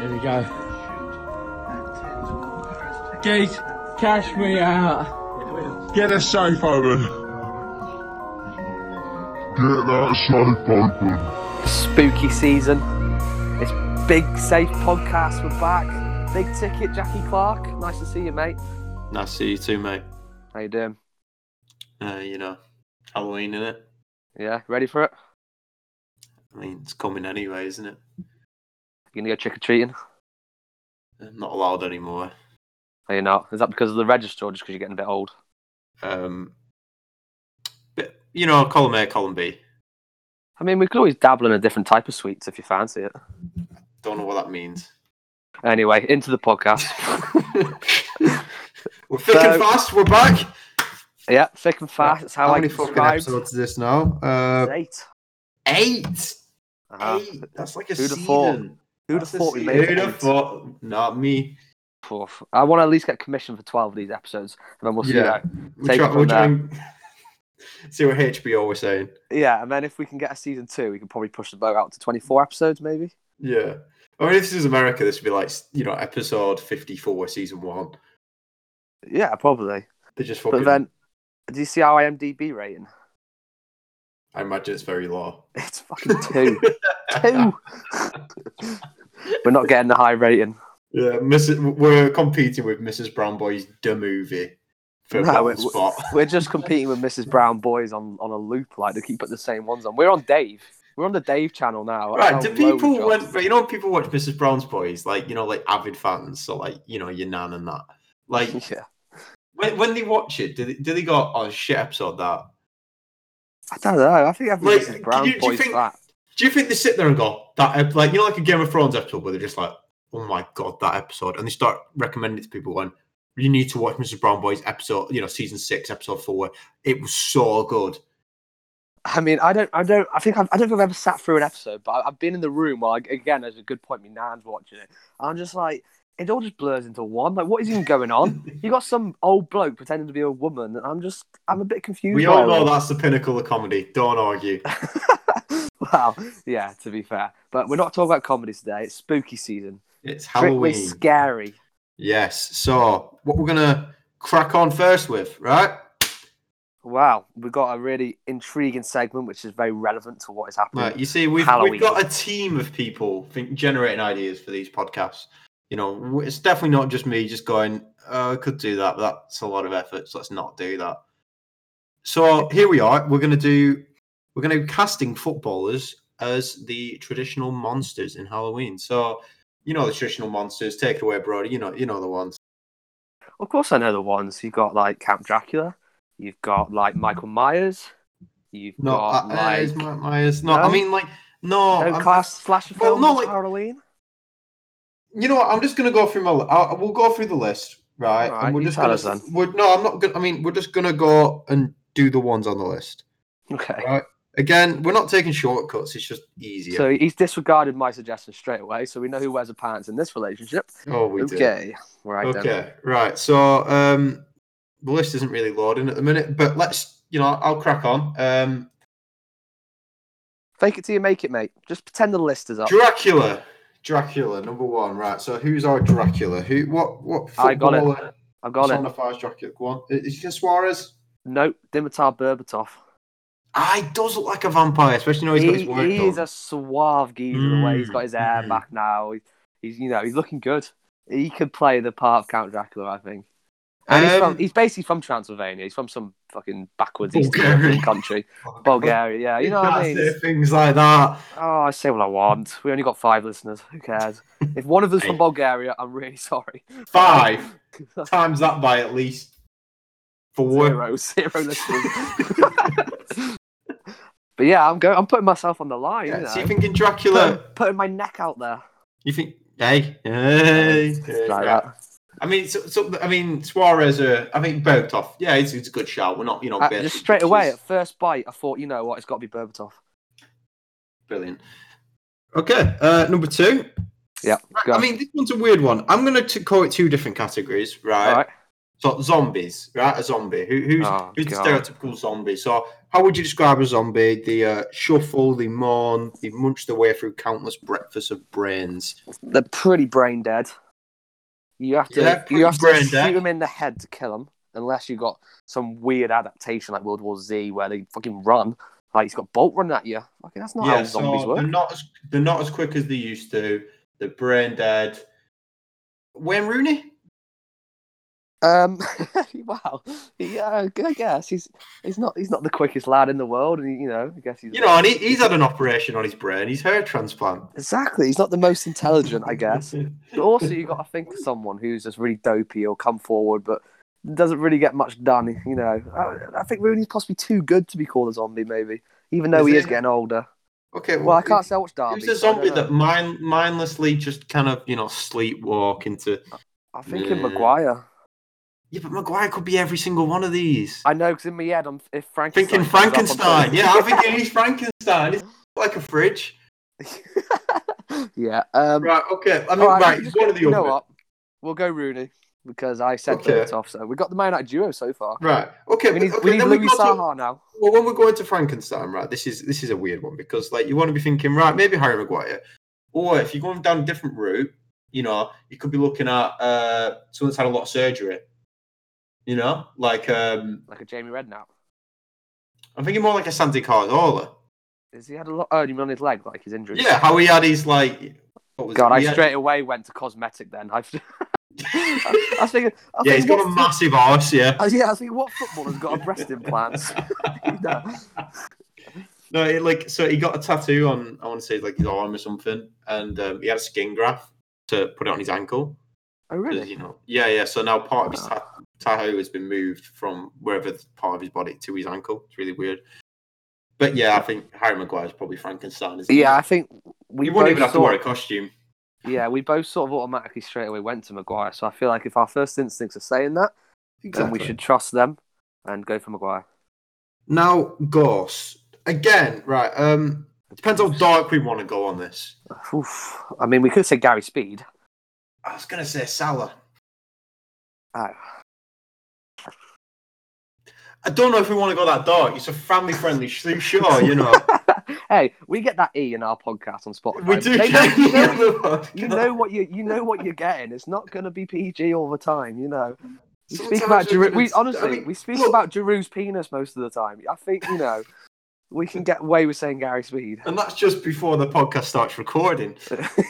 Here we go. Gate, cash me out. Get a safe open. Get that safe open. spooky season. It's Big Safe Podcast. We're back. Big ticket, Jackie Clark. Nice to see you, mate. Nice to see you too, mate. How you doing? Uh, you know, Halloween, in it? Yeah, ready for it? I mean, it's coming anyway, isn't it? You gonna go trick or treating? I'm not allowed anymore. Are you not? Is that because of the register or just because you're getting a bit old? Um, but you know, column A, column B. I mean, we could always dabble in a different type of sweets if you fancy it. Don't know what that means. Anyway, into the podcast. we're thick and fast. We're back. yeah, thick and fast. That's how, How I many fucking episodes is this now? Uh, Eight. eight. Uh-huh. Eight. That's like a Who'd season. Thought? Who'd have That's a thought we season. made Who'd have thought? Not me. Oof. I want to at least get commission for 12 of these episodes, and then we'll see Yeah. how We're, Take try- it from we're there. trying. See what HBO was saying. Yeah, and then if we can get a season two, we can probably push the boat out to 24 episodes, maybe. Yeah. I mean, if this is America, this would be like, you know, episode 54, season one. Yeah, probably. They just fucking. But then, do you see our IMDb rating? I imagine it's very low. It's fucking two. two. We're not getting the high rating. Yeah, Mrs. We're competing with Mrs. Brown Boy's The Movie for No, spot. We're just competing with Mrs. Brown Boys on, on a loop, like they keep putting the same ones on. We're on Dave. We're on the Dave channel now. Right? Do people when you know people watch Mrs. Brown's Boys, like you know, like avid fans, so like you know your nan and that. Like Yeah, when, when they watch it, do they, do they go, "Oh shit, episode that"? I don't know. I think every Like, Mrs. Brown you- Boys think- flat. Do you think they sit there and go that like you know like a Game of Thrones episode where they're just like, "Oh my god, that episode," and they start recommending it to people when you need to watch Mrs. Brown Boys episode, you know, season six, episode four. It was so good. I mean, I don't, I don't, I think I've, I don't think I've ever sat through an episode, but I- I've been in the room while, again, there's a good point. My nan's watching it. I'm just like, it all just blurs into one. Like, what is even going on? You got some old bloke pretending to be a woman, and I'm just, I'm a bit confused. We all it know that's the pinnacle of comedy. Don't argue. wow, yeah, to be fair, but we're not talking about comedy today. It's spooky season. It's Strictly Halloween. scary. Yes. So what we're gonna crack on first with, right? Wow, we've got a really intriguing segment, which is very relevant to what is happening. Right. You see, we've Halloween. we've got a team of people think, generating ideas for these podcasts. You know, it's definitely not just me just going, oh, I could do that, but that's a lot of effort. So let's not do that. So here we are. We're gonna do. We're gonna be casting footballers as the traditional monsters in Halloween. So you know the traditional monsters. Take it away, Brody. You know, you know the ones. Of course, I know the ones. You've got like Count Dracula. You've got like Michael Myers. You've No, got uh, like is Mike Myers. No, I mean like no. no class slasher well, films no, like- Halloween. You know what? I'm just gonna go through my. li- I'll, we'll go through the list, right? Alright, and we're just gonna. us. We're, no, I'm not gonna. I mean, we're just gonna go and do the ones on the list. Okay. Right. Again, we're not taking shortcuts. It's just easier. So he's disregarded my suggestion straight away, so we know who wears the pants in this relationship. oh, we do. okay. Right then. Okay. Right. So um, the list isn't really loading at the minute, but let's. You know, I'll crack on. Um, Fake it till you make it, mate. Just pretend the list is up. Dracula. Dracula, number one. Right. So who's our Dracula? Who? What? What? I got it. I've got it. Dracula? Go on. Is it Suarez? Nope, Dimitar Berbatov. Ah, he does look like a vampire, especially now he's got his work he done. is a suave geezer the way he's got his hair Mm, back now. He- He's you know he's looking good. He could play the part of Count Dracula, I think. And he's, Um, from, he's basically from Transylvania. He's from some fucking backwards Eastern Bulgaria. European country, Bulgaria. Yeah, you know what I mean. things like that. Oh, I say what I want. We only got five listeners. Who cares? If one of them's from Bulgaria, I'm really sorry. Five times that by at least four. Zero, zero listeners. But yeah, I'm going. I'm putting myself on the line. Yeah, you so you're thinking Dracula? putting my neck out there. You think? Hey, hey, hey, like that. I mean, so, so, I mean, Suarez. Uh, I think Berbatov. Yeah, it's, it's a good shout. We're not, you know, Uh, just straight away at first bite, I thought, you know what, it's got to be Berbatov. Brilliant. Okay, uh, number two. Yeah. I mean, this one's a weird one. I'm going to call it two different categories, right? All right. So zombies, right? A zombie. Who, who's Oh, who's the stereotypical zombie? So how would you describe a zombie? They uh, shuffle, they mourn, they munch their way through countless breakfasts of brains. They're pretty brain dead. You have to Yeah, you have to shoot dead. them in the head to kill them, unless you got some weird adaptation like World War Z where they fucking run. Like he's got Bolt running at you. Fucking that's not how zombies so work. they're not as they're not as quick as they used to. They're brain dead. Wayne Rooney? Um, wow, yeah, I guess he's he's not he's not the quickest lad in the world, and he, you know, I guess he's You know, and he, he's had an operation on his brain. He's hair transplant. exactly he's not the most intelligent, I guess. But also, you've got to think of someone who's just really dopey or come forward, but doesn't really get much done. You know, I, I think Rooney's possibly too good to be called a zombie, maybe, even though Is he he? is getting older. Okay, Well, I can't say watched Derby. Who's a so I don't zombie that mind, mindlessly just kind of you know sleepwalk into? I think Yeah. Maguire. Yeah, but Maguire could be every single one of these. I know because in my head, I'm if Frankenstein. thinking comes up, I'm Frankenstein. Yeah, I'm thinking he's Frankenstein. Like a fridge. yeah. Um, Right. Okay. I mean, right, right. we just one of the you know what? We'll go Rooney because I said Okay. off. So we got the Man United duo so far. Right. Okay. We need, okay, we need Louis to- Saha now. Well, when we're going to Frankenstein, right? This is this is a weird one because like you want to be thinking, right? Maybe Harry Maguire, or if you're going down a different route, you know, you could be looking at uh someone that's had a lot of surgery. You know, like um Like a Jamie Redknapp. I'm thinking more like a Santi Cazorla. Has he had a lot? Oh, you mean on his leg, like his injury? Yeah, how he had his like. What was God, it? I He had- straight away went to cosmetic. Then I, I was thinking, I yeah, he's got a massive arse. Yeah. uh, yeah, I think what footballer's got a breast implants? No, it, like so he got a tattoo on I want to say like his arm or something, and um, he had a skin graft to put it on his ankle. Oh really? You know, yeah, yeah. So now part of his ta- tattoo has been moved from wherever part of his body to his ankle. It's really weird. But yeah, I think Harry Maguire is probably Frankenstein. Isn't Yeah, I think we you won't even have to wear a costume. Yeah, we both sort of automatically straight away went to Maguire. So I feel like if our first instincts are saying that, then we should trust them and go for Maguire. now Ghost again. Right. Um, depends how dark we want to go on this. Oof. I mean, we could say Gary Speed. I was gonna say Salah. Oh. I don't know if we want to go that dark. It's a family-friendly show, sure, you know. hey, we get that E in our podcast on Spotify. We do. They you, know, you know what you you know what you're getting. It's not going to be PG all the time. You know. We speak about we're We gonna- I honestly mean, we speak look- about Giroud's penis most of the time. I think you know we can get away with saying Gary Speed. And that's just before the podcast starts recording.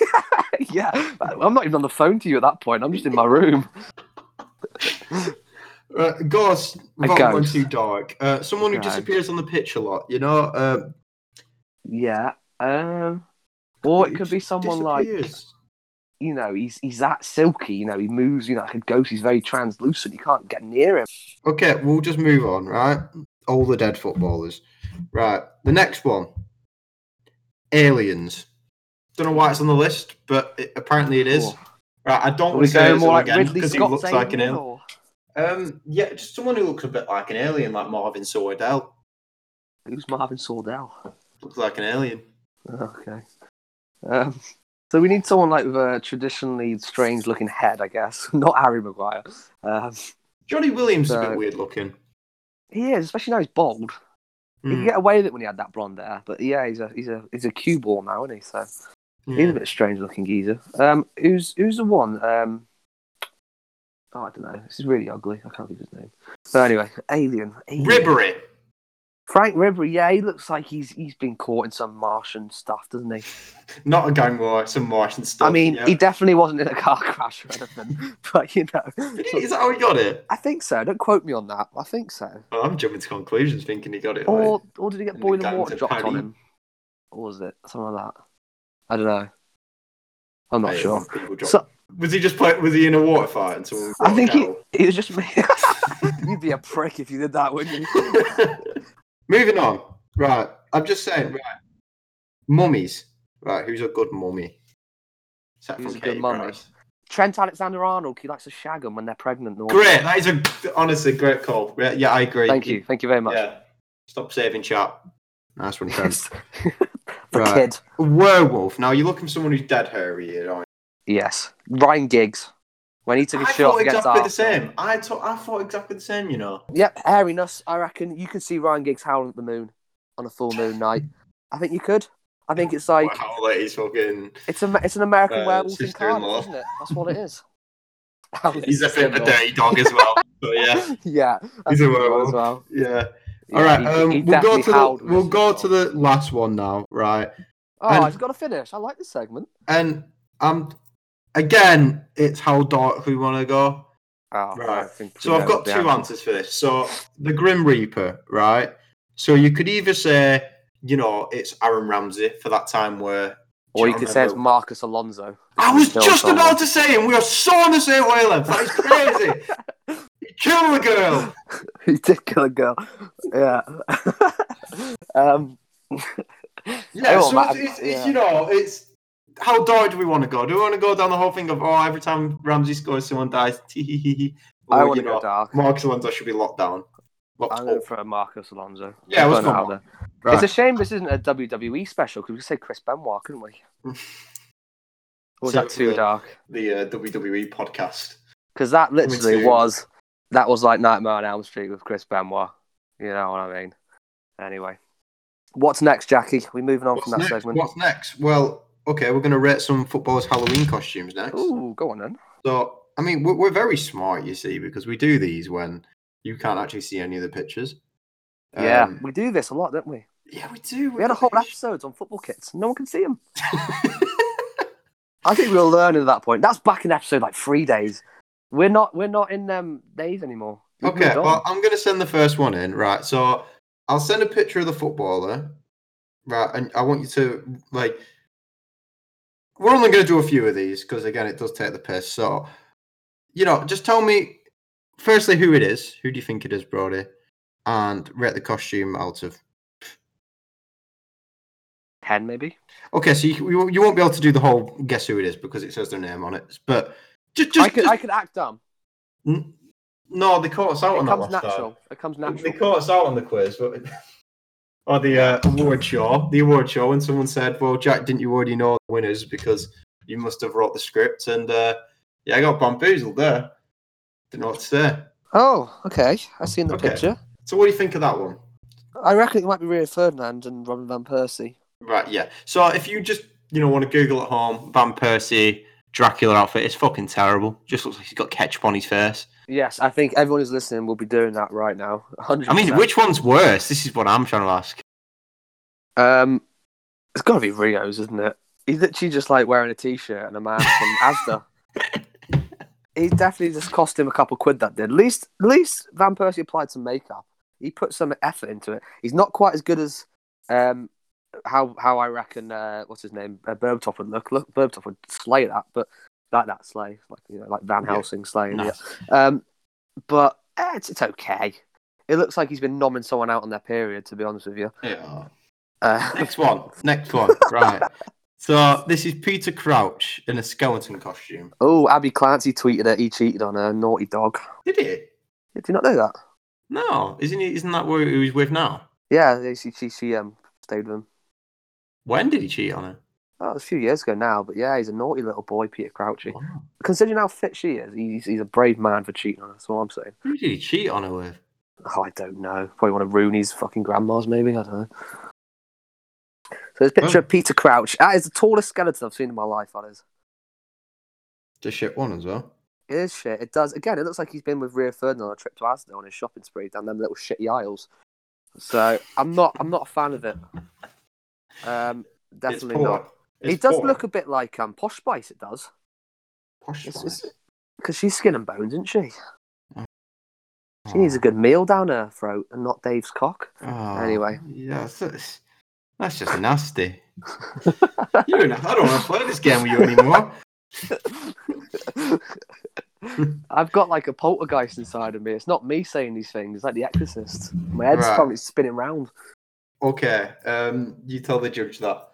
yeah, I'm not even on the phone to you at that point. I'm just in my room. Uh, Ghost, A without too dark. Uh, someone who disappears on the pitch a lot, you know? Uh, Yeah. Um. Or it could be someone like you know he's he's that silky. You know he moves. You know like a ghost. He's very translucent. You can't get near him. Okay, we'll just move on, right? All the dead footballers. Right. The next one Aliens. Don't know why it's on the list, but it, apparently it is. Oh. Right, I don't want to say more like again Ridley because he looks like an alien? Um, yeah, just someone who looks a bit like an alien, like Marvin Sordell. Who's Marvin Sordell? Looks like an alien. Okay. Um, so we need someone like with a traditionally strange-looking head, I guess. Not Harry Maguire. Um, Johnny Williams is a bit weird looking. he is, especially now he's bald. He Hmm, could get away with it when he had that blonde hair, but yeah, he's a he's a he's a cue ball now, isn't he? So he's a bit strange-looking geezer. Um, who's who's the one? Um, oh, I don't know. This is really ugly. I can't think of his name. But anyway, Alien. Alien. Ribery. Frank Ribery. Yeah, he looks like he's he's been caught in some Martian stuff, doesn't he? Not a gang war, some Martian stuff. I mean, yeah. he definitely wasn't in a car crash or anything, but you know, he- is that how he got it? I think so. Don't quote me on that. I think so. Oh, I'm jumping to conclusions thinking he got it. Or right. or did he get boiling water dropped on him? Or was it something like that? I don't know. I'm not Hey, sure. So was he just play, was he in a water fight and I think a he, he was just. You'd be a prick if you did that, wouldn't you? Moving on. Right. I'm just saying, right. Mummies. Right, who's a good mummy? Except Who's from a good mummy? Price. Trent Alexander Arnold. He likes to shag them when they're pregnant. normally. Great. That is a honestly great call. Yeah, yeah, I agree. Thank you. Thank you very much. Yeah. Stop saving chat. Nice one, Trent. the Right. kid. Werewolf. Now you're looking for someone who's dead hairy here, aren't Yes. Ryan Giggs. when he took I his shot thought against exactly the same. I thought I thought exactly the same. You know. Yep, hairiness. I reckon you could see Ryan Giggs howling at the moon on a full moon night. I think you could. I think it's like wow, he's fucking. it's a it's an American Uh, werewolf in. Cardiff, isn't it? That's what it is. He's a bit of a dirty dog as well. So yeah, yeah, He's a werewolf. as well. yeah. Yeah, All right, he- um, he we'll go to the we'll go to the last one now, right? Oh, and- I've got to finish. I like this segment. And um, again, it's how dark we want to go. Oh, Right. So I've got two answer. answers for this. So the Grim Reaper, right? So you could either say, you know, it's Aaron Ramsey for that time where. Or do you could say it's Marcos Alonso. I was just someone. about to say him. We are so on the same wavelength. That is crazy. he killed a girl. he did kill a girl. Yeah. um, Yeah, so it's, it's, it's yeah. you know, it's how dark do we want to go? Do we want to go down the whole thing of oh, every time Ramsey scores, someone dies? I Or, want you to go know, dark. Marcos Alonso should be locked down. Locked I'm going for Marcos Alonso. Yeah, I'm let's putting go it out Mark. there. Right. It's a shame this isn't a WWE special because we could say Chris Benoit, couldn't we? Or was So that too the- dark? the uh, WWE podcast. Because that literally was that was like Nightmare on Elm Street with Chris Benoit. You know what I mean? Anyway, what's next, Jackie? We moving on What's from that next? segment? What's next? Well, okay, we're going to rate some footballers' Halloween costumes next. Ooh, go on then. So, I mean, we're, we're very smart, you see, because we do these when you can't actually see any of the pictures. yeah, Um, we do this a lot, don't we? yeah, we do. We had a whole episode on football kits. No one can see them. I think we were learning at that point. That's back in episode like three days. We're not. We're not in them days anymore. We've Okay, well, I'm going to send the first one in, right? So I'll send a picture of the footballer, right? And I want you to, like, we're only going to do a few of these because, again, it does take the piss. So, you know, just tell me, firstly, who it is. Who do you think it is, Brody? And rate the costume out of. ten maybe. Okay, so you, you, you won't be able to do the whole guess who it is because it says their name on it. But just, just, I could. just- I could act dumb. N- no, they caught us out It on comes that last time. natural. It comes natural. They caught us out on the quiz, but or the uh, award show, the award show, and someone said, "Well, Jack, didn't you already know the winners because you must have wrote the script?" And uh, yeah, I got bamboozled there. Didn't know what to say. Oh, okay. I seen the Okay. picture. So, what do you think of that one? I reckon it might be Rio Ferdinand and Robin van Persie. Right, yeah. So, if you just you know want to Google at home, Van Persie Dracula outfit, it's fucking terrible. Just looks like he's got ketchup on his face. Yes, I think everyone who's listening will be doing that right now. 100%. I mean, which one's worse? This is what I'm trying to ask. Um, it's got to be Rio's, isn't it? He's literally just like wearing a t-shirt and a mask from Asda. He definitely just cost him a couple quid. That did. At least, at least Van Persie applied some makeup. He put some effort into it. He's not quite as good as um how how I reckon uh, what's his name uh, Berbatov would look. Look, Berbatov would slay that, but like that slay, like you know, like Van Yeah. Helsing slaying. Yeah. Um, but eh, it's it's okay. It looks like he's been nomming someone out on their period. To be honest with you. Yeah. Uh, Next one. Next one. Right. So this is Peter Crouch in a skeleton costume. oh, Abby Clancy tweeted that he cheated on a naughty dog. Did he? Did you not know that? No, isn't he? Isn't that where he was with now? Yeah, she she, she um stayed with him. When did he cheat on her? Oh, a few years ago now, but yeah, he's a naughty little boy, Peter Crouchy. Wow. Considering how fit she is, he's, he's a brave man for cheating on her. That's all I'm saying. Who did he cheat on her with? Oh, I don't know. Probably one of Rooney's fucking grandmas, maybe. I don't know. So this picture Oh. of Peter Crouch. That is the tallest skeleton I've seen in my life, that is. The shit one as well. It is shit. It does. Again, it looks like he's been with Rio Ferdinand on a trip to Asda on his shopping spree down them little shitty aisles. So I'm not. I'm not a fan of it. Um, definitely not. It's it does poor. look a bit like um, Posh Spice. It does. Posh It's, spice. because she's skin and bones, isn't she? She Oh. needs a good meal down her throat and not Dave's cock. Oh, Anyway. yeah, that's, that's just nasty. you don't, I don't want to play this game with you anymore. I've got like a poltergeist inside of me. It's not me saying these things. It's like The Exorcist. My head's Right. probably spinning round. Okay, um, you tell the judge that.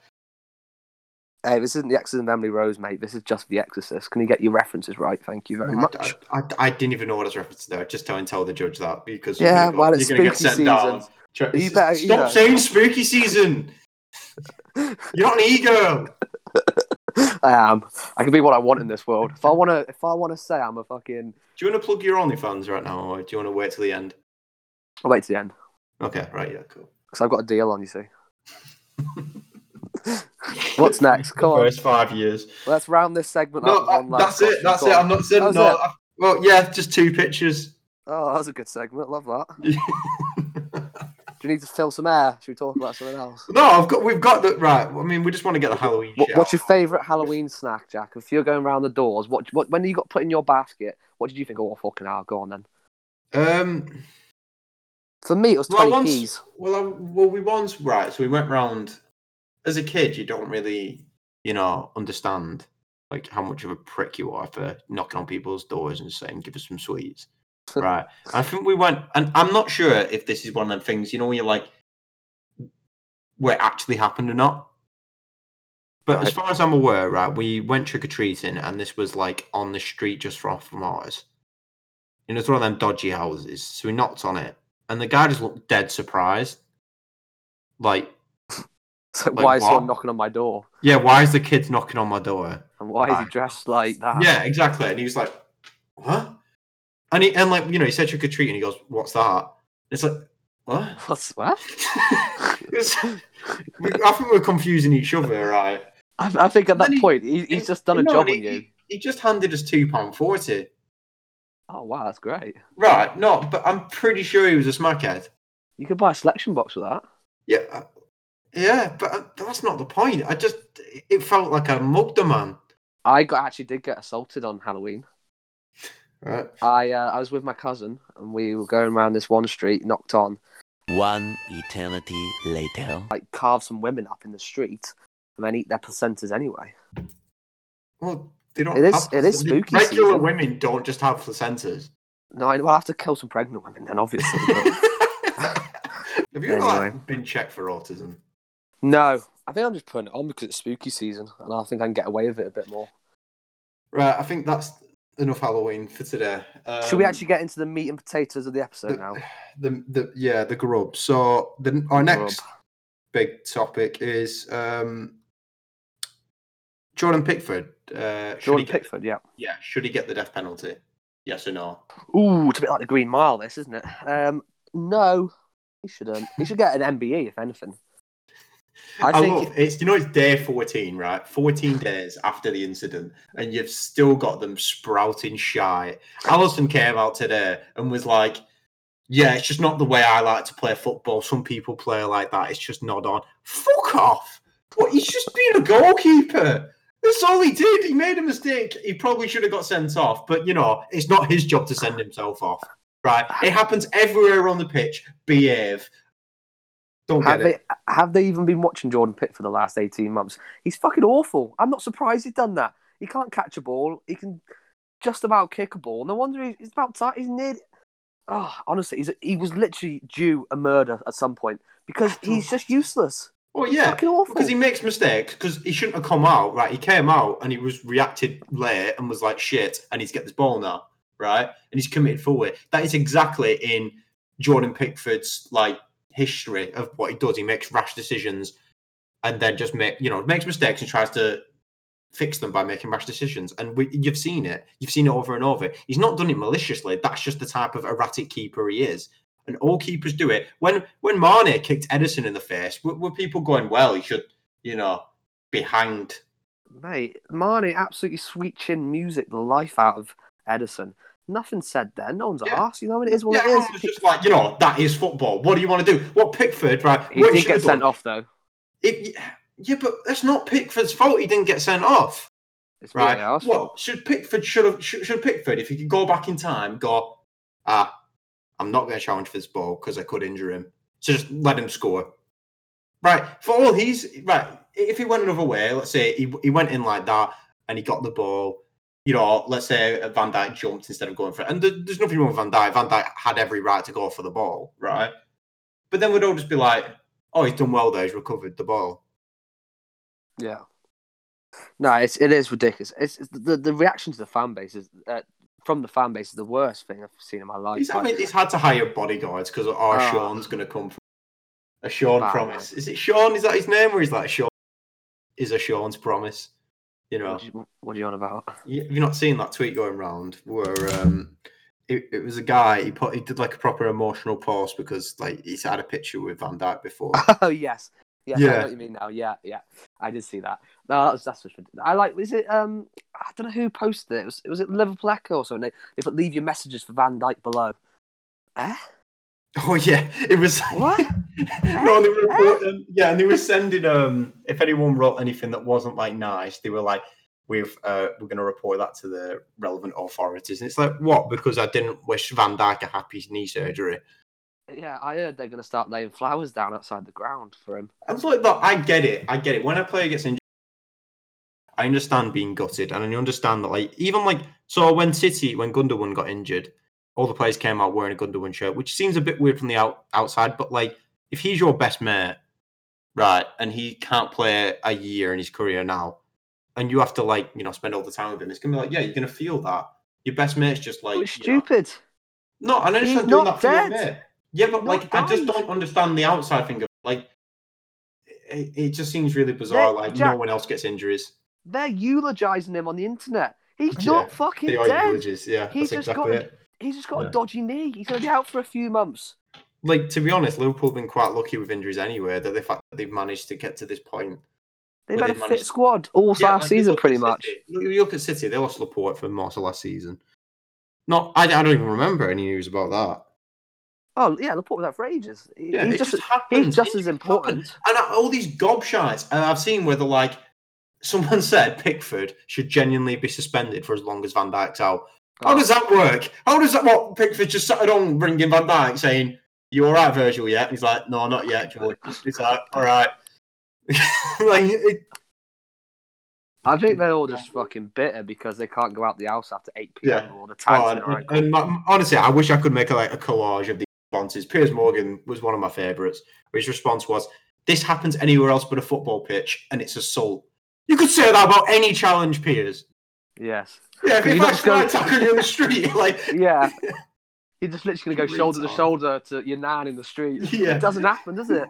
Hey, this isn't The Exorcist of Emily Rose, mate. This is just The Exorcist. Can you get your references right? Thank you very No, much. I, I, I didn't even know what I was referencing there. Just tell and tell the judge that because Yeah, well, it's spooky sent down. season. Try- You better- Stop know. saying spooky season. You're not an e-girl. I am. I can be what I want in this world. If I wanna, if I wanna say I'm a fucking, Do you want to plug your OnlyFans right now, or do you want to wait till the end? I'll wait to the end Okay, right, yeah, cool. because I've got a deal on. You see. What's next? Come on, First five years. let's round this segment No, up. with one uh, that's it. That's Go it. I'm not saying no. I- well, yeah, just two pictures. Oh, that was a good segment. Love that. Do you need to fill some air? Should we talk about something else? no, I've got. We've got the right. I mean, we just want to get the Halloween. What, what's your favourite Halloween snack, Jack? If you're going around the doors, what, what when you got put in your basket, what did you think? Oh, fucking hell, go on then. Um. For me, it was Well, twenty once, keys. well, I, well, we once right. So we went round. As a kid, you don't really, you know, understand like how much of a prick you are for knocking on people's doors and saying, "Give us some sweets." right. I think we went, and I'm not sure if this is one of them things. You know, when you're like, where it actually happened or not. But as far as I'm aware, right, we went trick or treating, and this was like on the street just off from ours. You know, it's one of them dodgy houses. So we knocked on it, and the guy just looked dead surprised. Like, So Like why is someone knocking on my door? yeah, why is the kid knocking on my door? And why is he dressed like that? Yeah, exactly. And he was like, "What?" And he and like you know, he said trick or treat, and he goes, "What's that?" It's like, "What?" What's what? I think we're confusing each other, right? I, I think at that he- point, he, he's just done a No, job and on he, you. He, he just handed us two pound forty. Oh wow, that's great. Right? No, but I'm pretty sure he was a smackhead. You could buy a selection box with that. Yeah, yeah, but uh, that's not the point. I just it felt like I mugged a man. I got actually did get assaulted on Halloween. Right? I uh, I was with my cousin and we were going around this one street, knocked on, One eternity later. like carve some women up in the street, and then eat their placentas anyway. Well, they don't. It is- have it is the spooky Regular season. women don't just have placentas. No, I, well, I have to kill some pregnant women then, obviously. but- have you Anyway. like, been checked for autism? No, I think I'm just putting it on because it's spooky season, and I think I can get away with it a bit more. Right, I think that's enough Halloween for today. Should we Um, actually get into the meat and potatoes of the episode now? the the yeah the grub? So the our next Grub. big topic is um, Jordan Pickford. Uh, should he Jordan get, Pickford, yeah. Yeah, should he get the death penalty? Yes or no? Ooh, it's a bit like the Green Mile, this, isn't it? Um, no, he shouldn't. He should get an MBE, if anything. I, I, think love it's you know it's day fourteen, right? Fourteen days after the incident, and you've still got them sprouting shy. Alisson came out today and was like, "Yeah, it's just not the way I like to play football. Some people play like that. It's just not on." Fuck off! What? He's just been a goalkeeper. That's all he did. He made a mistake. He probably should have got sent off, but you know, it's not his job to send himself off. Right? It happens everywhere on the pitch. Behave. Don't have get they it. have they even been watching Jordan Pickford the last eighteen months? He's fucking awful. I'm not surprised he's done that. He can't catch a ball. He can just about kick a ball. No wonder he- he's about time. He's near. Oh, honestly, he's he was literally due a murder at some point because he's just useless. Well, yeah, fucking awful. because he makes mistakes. Because he shouldn't have come out. Right, he came out and he was reacted late and was like, "Shit," and he's get this ball now, right? And he's committed forward. That is exactly in Jordan Pickford's like history of what he does. He makes rash decisions and then just make you know makes mistakes and tries to fix them by making rash decisions. And we, you've seen it. You've seen it over and over. He's not done it maliciously. That's just the type of erratic keeper he is. And all keepers do it. When when Mane kicked Ederson in the face, were, were people going, "Well, he should, you know, be hanged"? Mate, Mane absolutely sweet chin music the life out of Ederson. Nothing said there. No one's Yeah. asked. You know what it is? What yeah, it everyone was is. just like, you know, that is football. What do you want to do? What Pickford, right? He what did should get have sent done- off though. It, yeah, but that's not Pickford's fault. He didn't get sent off. It's really Right. our What fault. should Pickford should have should, should Pickford if he could go back in time, go, ah, I'm not going to challenge for this ball because I could injure him. So just let him score. Right. For all he's right. If he went another way, let's say he, he went in like that and he got the ball. You know, let's say Van Dijk jumped instead of going for it. And there's nothing wrong with Van Dijk. Van Dijk had every right to go for the ball, right? But then we'd all just be like, oh, he's done well there. He's recovered the ball. Yeah. No, it's it is ridiculous. It's, it's the the reaction to the fan base is uh, from the fan base is the worst thing I've seen in my life. He's, I mean, he's had to hire bodyguards because our Ah. Sean's going to come from a Sean Bad, promise. Is it Sean? Is that his name, or is that Sean? Is a Sean's promise? You know, What, do you, what are you on about? you- have you not seen that tweet going around where um, it, it was a guy he put he did like a proper emotional post because like he's had a picture with Van Dijk before. Oh yes. I Yeah. know what you mean now. Yeah, yeah. I did see that. No, that's that's just I like. Is it? Um, I don't know who posted it. it was, was it Liverpool Echo or something? They, they put leave your messages for Van Dijk below. Eh? oh yeah, it was What? no, they were reporting, yeah, and they were sending um if anyone wrote anything that wasn't like nice, they were like, We've uh we're gonna report that to the relevant authorities. And it's like, what? Because I didn't wish Van Dijk a happy knee surgery. Yeah, I heard they're going to start laying flowers down outside the ground for him. I was like, look, I get it. I get it. When a player gets injured, I understand being gutted, and I understand that, like, even like, so when City, when Gundogan got injured, all the players came out wearing a Gundogan shirt, which seems a bit weird from the out, outside, but like, if he's your best mate, right, and he can't play a year in his career now, and you have to like, you know, spend all the time with him, it's gonna be like, yeah, you're gonna feel that. Your best mate's just like, it's you know- stupid. no, I understand doing not that for your mate. Yeah, but like, I just don't understand the outside thing of like. It, it just seems really bizarre. They- like no one else gets injuries. They're eulogizing him on the internet. He's Yeah, not fucking dead. eulogies. Yeah, He's that's just exactly got- it. He's just got Yeah. a dodgy knee. He's going to be out for a few months. Like to be honest, Liverpool have been quite lucky with injuries anyway. That the fact that they've managed to get to this point. They've had a fit squad all Yeah, last season, pretty much. You look at City; they lost Laporte for most of last season. Not, I, I don't even remember any news about that. Oh yeah, Laporte was out for ages. He- Yeah, he's it just, just he's just as Injuries happen. important. And uh, all these gobshites, and I've seen where they're like, someone said Pickford should genuinely be suspended for as long as Van Dijk's out. How Oh. does that work? How does that what Pickford just sat on bringing Van Dijk saying, You all right, Virgil, yet? And he's like, No, not yet, George. He's like, All right. like, it, I think they're all just fucking bitter because they can't go out the house after 8 p.m. Yeah. or the oh, time. and, and my, honestly, I wish I could make a, like a collage of these responses. Piers Morgan was one of my favourites. His response was, This happens anywhere else but a football pitch, and it's assault. You could say that about any challenge, Piers. Yes. Yeah, if, you if I not try go- to tackle you in the street, like, Yeah. You're just literally going to go shoulder to shoulder to your nan in the street. Yeah. It doesn't happen, does it?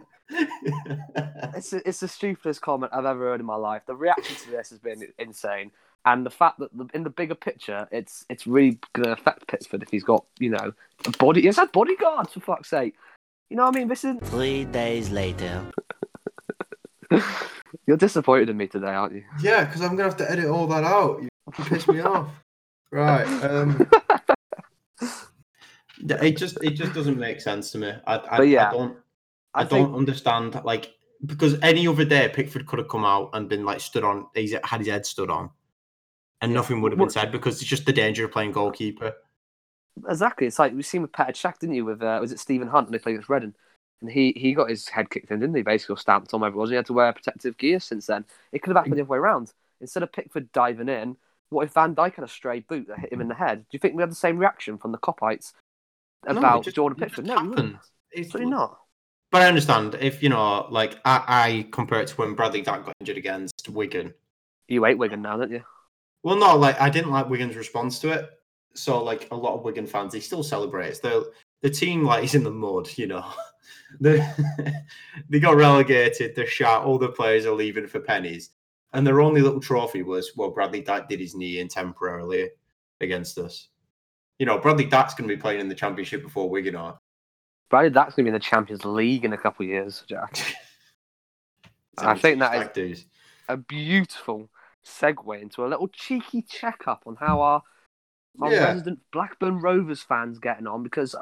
It's, it's the stupidest comment I've ever heard in my life. The reaction to this has been insane. And the fact that the, in the bigger picture, it's it's really going to affect Pickford if he's got, you know, a body. He's had bodyguards, for fuck's sake. You know what I mean? This is. Three days later. You're disappointed in me today, aren't you? yeah, because I'm gonna have to edit all that out. You piss me off. Right. Um, it just it just doesn't make sense to me. I, I, But yeah, I don't I, I don't think understand like because any other day Pickford could have come out and been like stood on he's had his head stood on and nothing would have been Well- said because it's just the danger of playing goalkeeper. exactly. It's like we've seen with Petr Cech, didn't you? With uh, was it Stephen Hunt when they played against Reading, and he he got his head kicked in, didn't he? Basically, or stamped on whatever it was. He had to wear protective gear since then. It could have happened the other way around. Instead of Pickford diving in, what if Van Dijk had a stray boot that hit him in the head? Do you think we had the same reaction from the Kopites No, about just- Jordan Pickford? No, It's- Absolutely not. But I understand if you know, like I, I compare it to when Bradley Dack got injured against Wigan. You hate Wigan now, don't you? Well, no, like I didn't like Wigan's response to it. So, like a lot of Wigan fans, they still celebrate. The the team like is in the mud, you know. they they got relegated. They're shot. All the players are leaving for pennies, and their only little trophy was well, Bradley Dack did his knee in temporarily against us. You know, Bradley Dack's going to be playing in the championship before Wigan are. Bradley Dack's going to be in the Champions League in a couple of years, Jack. I think that is- a beautiful segue into a little cheeky checkup on how our our Yeah. resident Blackburn Rovers fans getting on because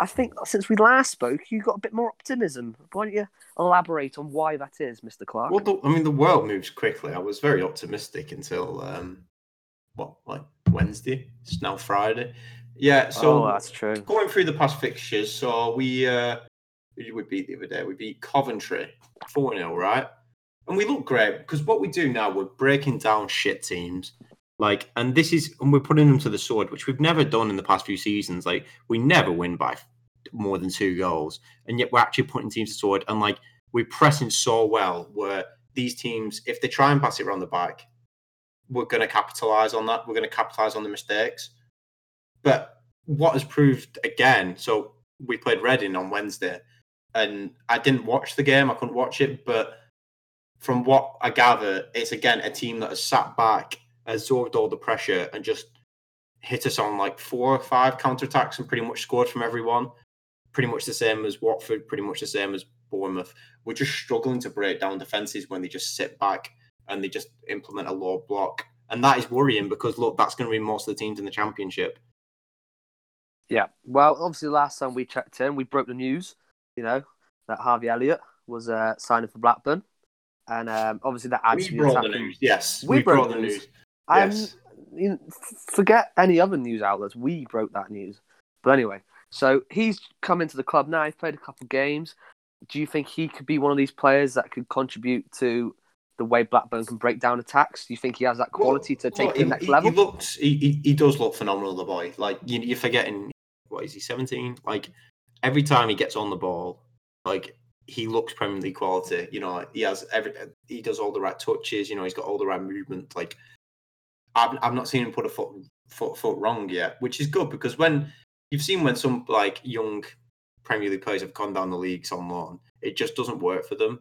I think since we last spoke, you got a bit more optimism. Why don't you elaborate on why that is, Mister Clark? Well, the, I mean, the world moves quickly. I was very optimistic until um, what, like Wednesday? It's now Friday. Yeah. So oh, that's true. going through the past fixtures, so we uh, we beat the other day? We beat Coventry four 0 right? And we look great because what we do now, we're breaking down shit teams. Like, and this is, and we're putting them to the sword, which we've never done in the past few seasons. Like, we never win by more than two goals, and yet we're actually putting teams sword. And like, we're pressing so well where these teams, if they try and pass it around the back, we're going to capitalize on that. We're going to capitalize on the mistakes. But what has proved again, so we played Reading on Wednesday, and I didn't watch the game. I couldn't watch it, but from what I gather, it's again a team that has sat back, absorbed all the pressure, and just hit us on like four or five counterattacks and pretty much scored from everyone. Pretty much the same as Watford, pretty much the same as Bournemouth. We're just struggling to break down defenses when they just sit back and they just implement a low block. And that is worrying because look, that's going to be most of the teams in the championship. Yeah. Well, obviously, last time we checked in, we broke the news. You know that Harvey Elliott was uh, signing for Blackburn, and um, obviously that adds We to the news. Yes, We we, broke the news. news. Yes. you know, forget any other news outlets. We broke that news. But anyway, so he's come into the club now. He's played a couple of games. Do you think he could be one of these players that could contribute to the way Blackburn can break down attacks? Do you think he has that quality to take Well, to the next he, level? He looks. He, he, he does look phenomenal. The boy. Like you, you're forgetting. What is he? Seventeen. Like every time he gets on the ball, like he looks Premier League quality. You know, he has every. He does all the right touches. You know, he's got all the right movement. Like I've I've not seen him put a foot foot foot wrong yet, which is good because when you've seen when some like young Premier League players have gone down the leagues on loan, it just doesn't work for them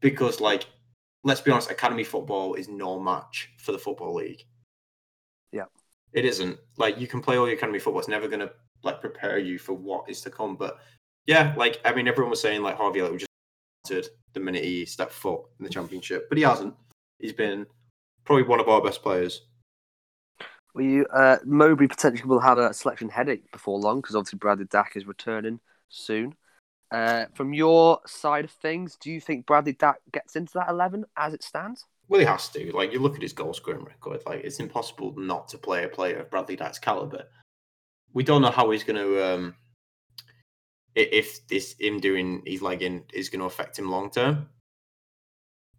because like let's be honest, academy football is no match for the football league. Yeah. It isn't. Like you can play all your academy football, it's never gonna like prepare you for what is to come. But yeah, like I mean everyone was saying like Harvey Elliott just started the minute he stepped foot in the championship. But he hasn't. He's been probably one of our best players. You, uh, Mowbray potentially will have a selection headache before long because obviously Bradley Dack is returning soon. Uh, from your side of things, do you think Bradley Dack gets into that 11 as it stands? Well, he has to. Like you look at his goal scoring record, like it's impossible not to play a player of Bradley Dack's caliber. We don't know how he's going to, um, if this him doing his legging is going to affect him long term.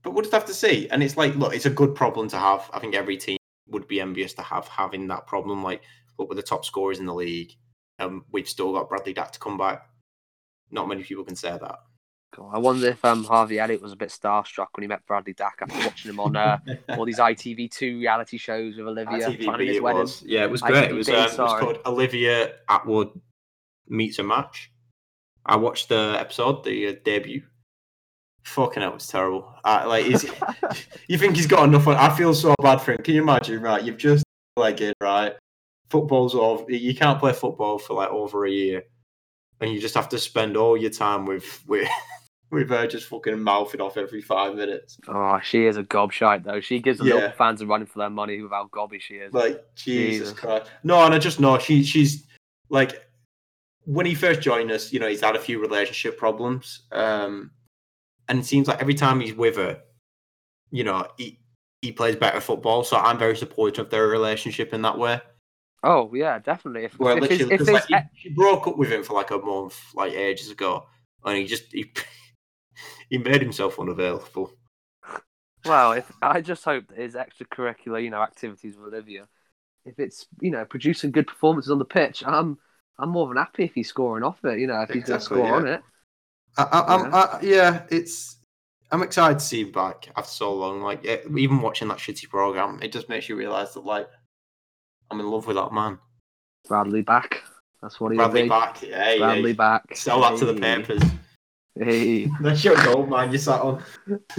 But we'll just have to see. And it's like, look, it's a good problem to have. I think every team would be envious to have having that problem. Like, look, we're the top scorers in the league, um, we've still got Bradley Dack to come back. Not many people can say that. God, I wonder if um, Harvey Elliott was a bit starstruck when he met Bradley Dack after watching him on uh, all these ITV2 reality shows with Olivia planning his it wedding. was. Yeah, it was great. It was, um, it was called Olivia Attwood Meets a Match. I watched the episode, the uh, debut. Fucking hell, it was terrible. Uh, like, is, you think he's got enough? On, I feel so bad for him. Can you imagine? Right, you've just like it, right? Football's over. You can't play football for like over a year, and you just have to spend all your time with with with her just fucking mouthing off every five minutes. Oh, she is a gobshite though. She gives the Yeah. local fans a running for their money with how gobby she is. Like Jesus, Jesus. Christ. No, and I just know she she's like when he first joined us, you know, he's had a few relationship problems. Um and it seems like every time he's with her, you know, he he plays better football. So I'm very supportive of their relationship in that way. Oh yeah, definitely. If, Where if, his- literally, if 'cause, like, he, she broke up with him for like a month, like ages ago, and he just he he made himself unavailable. well, if I just hope that his extracurricular, you know, activities with Olivia, if it's you know producing good performances on the pitch, I'm I'm more than happy if he's scoring off it. You know, if he's going to score yeah. on it. I, I, I'm, I, yeah, it's. I'm excited to see him back after so long. Like eh, even watching that shitty program, it just makes you realize that like I'm in love with that man. Bradley back. That's what he'll Bradley be. back, yeah, Bradley yeah. back. Sell that to the Hey. papers. Hey. That's your goal, man. You sat on.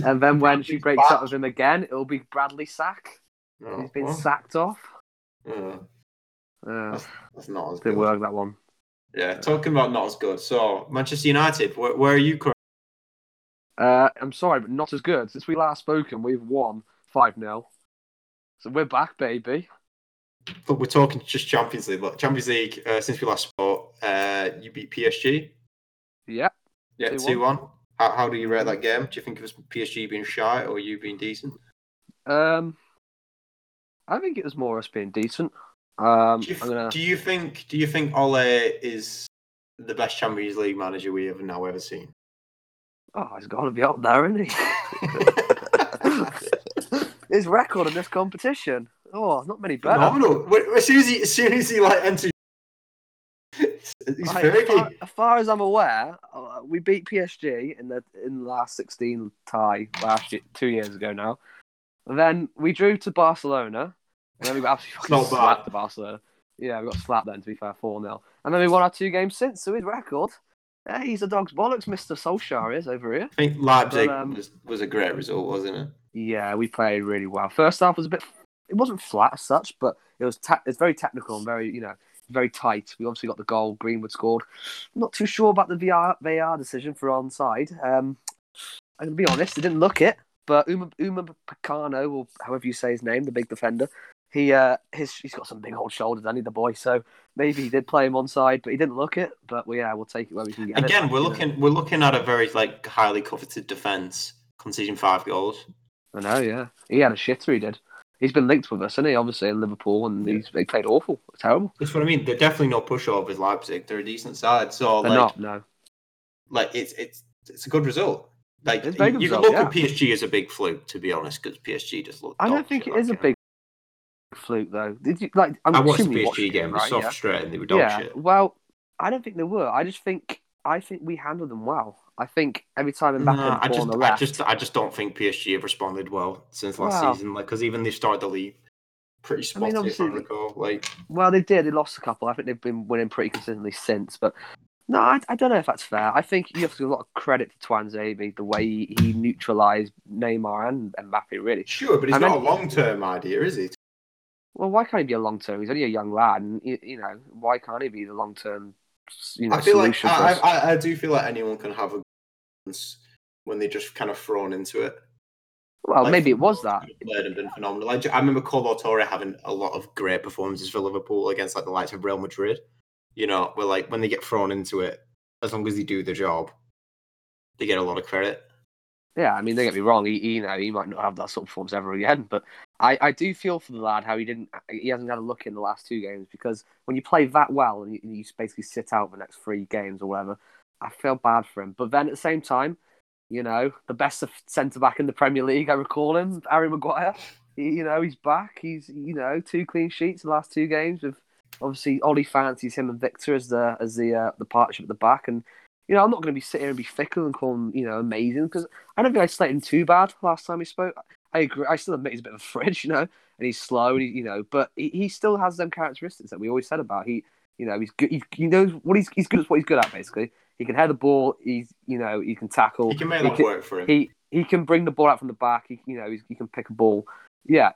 And then when she breaks back. up with him again, it'll be Bradley sack. Oh, He's been well, sacked off. yeah, Uh, that's not as didn't good. work that one. Yeah, talking about not as good. So Manchester United, where, where are you currently? Uh, I'm sorry, but not as good. Since we last spoken, we've won 5 0. So we're back, baby. But we're talking just Champions League. Look, Champions League. Uh, since we last spoke, uh, you beat PSG. Yeah. Yeah, 2-1. two one. How, how do you rate that game? Do you think it was PSG being shy or you being decent? Um, I think it was more us being decent. Um, Do you, gonna. do you think? Do you think Ole is the best Champions League manager we have now ever seen? Oh, he's got to be up there, isn't he? His record in this competition. Oh, not many better. Phenomenal. As soon as he, as soon as he like enters, he's Like, as, far, as far as I'm aware, uh, we beat PSG in the in the last 16 tie last year, two years ago now. And then we drew to Barcelona. And then we got absolutely fucking slapped to Barcelona. Yeah, we got slapped then, to be fair, 4 0. And then we won our two games since, so his record Hey, he's a dog's bollocks, Mister Solskjaer is over here. I think Leipzig But, um, was, was a great result, wasn't it? Yeah, we played really well. First half was a bit. It wasn't flat as such, but it was. Ta- it's very technical and very, you know, very tight. We obviously got the goal. Greenwood scored. I'm not too sure about the VR VAR decision for onside. Um, I'm gonna be honest. I didn't look it, but Uma Uma Picano, or however you say his name, the big defender, he uh, his he's got some big old shoulders, I need the boy? So maybe he did play him onside, but he didn't look it. But well, yeah, we'll take it where we can get it. Again, we're looking we're looking at a very like highly coveted defense, conceding five goals. I know, yeah. He had a shitter. He did. He's been linked with us, isn't he? Obviously in Liverpool, and Yeah. he's he played awful, terrible. That's what I mean. They're definitely no pushovers. Leipzig. They're a decent side. So They're like, not. No. like it's it's it's a good result. Like It's you, good can result, look at PSG as a big fluke, to be honest, because PSG just look. I don't dog think shit it is a big fluke though. Did you like? I'm. I watched the watched PSG it, game. It right? so yeah. frustrating. They were dog yeah. shit. Well, I don't think they were. I just think I think we handled them well. I think every time Mbappe Nah, I just, I left, just, I just don't think PSG have responded well since last Wow. season. Like, because even they started the league pretty I spotty. mean, if I recall. Like, well, they did. They lost a couple. I think they've been winning pretty consistently since. But no, I, I don't know if that's fair. I think you have to give a lot of credit to Tuanzebe, the way he, he neutralised Neymar and Mbappe. Really. sure, but I it's not a long-term idea, is it? Well, why can't he be a long term? He's only a young lad, and you, you know why can't he be the long term? You know, I feel like I. I, I do feel like anyone can have a when they just kind of thrown into it. well, Like, maybe it was that. Played and been phenomenal. Like, I remember Kolo Touré having a lot of great performances for Liverpool against like the likes of Real Madrid. You know, where like when they get thrown into it, as long as they do the job, they get a lot of credit. Yeah, I mean, don't get me wrong. He, he, you know, he might not have that sort of performance ever again, but I, I do feel for the lad how he didn't, he hasn't had a look in the last two games because when you play that well and you, you basically sit out the next three games or whatever, I feel bad for him. But then at the same time, you know, the best centre back in the Premier League, I recall him, Harry Maguire. He, you know, he's back. He's you know two clean sheets the last two games. With obviously Ollie fancies him and Victor as the as the uh, the partnership at the back, and you know I'm not going to be sitting here and be fickle and call him you know amazing because I don't think I slated him too bad last time we spoke. I agree. I still admit he's a bit of a fridge, you know, and he's slow, and he, you know, but he, he still has them characteristics that we always said about. He, you know, he's good. He, he knows what he's he's good at. What he's good at, basically. He can head the ball. He's, you know, he can tackle. He can make that can- work for him. He he can bring the ball out from the back. He, you know, he's, he can pick a ball. Yeah,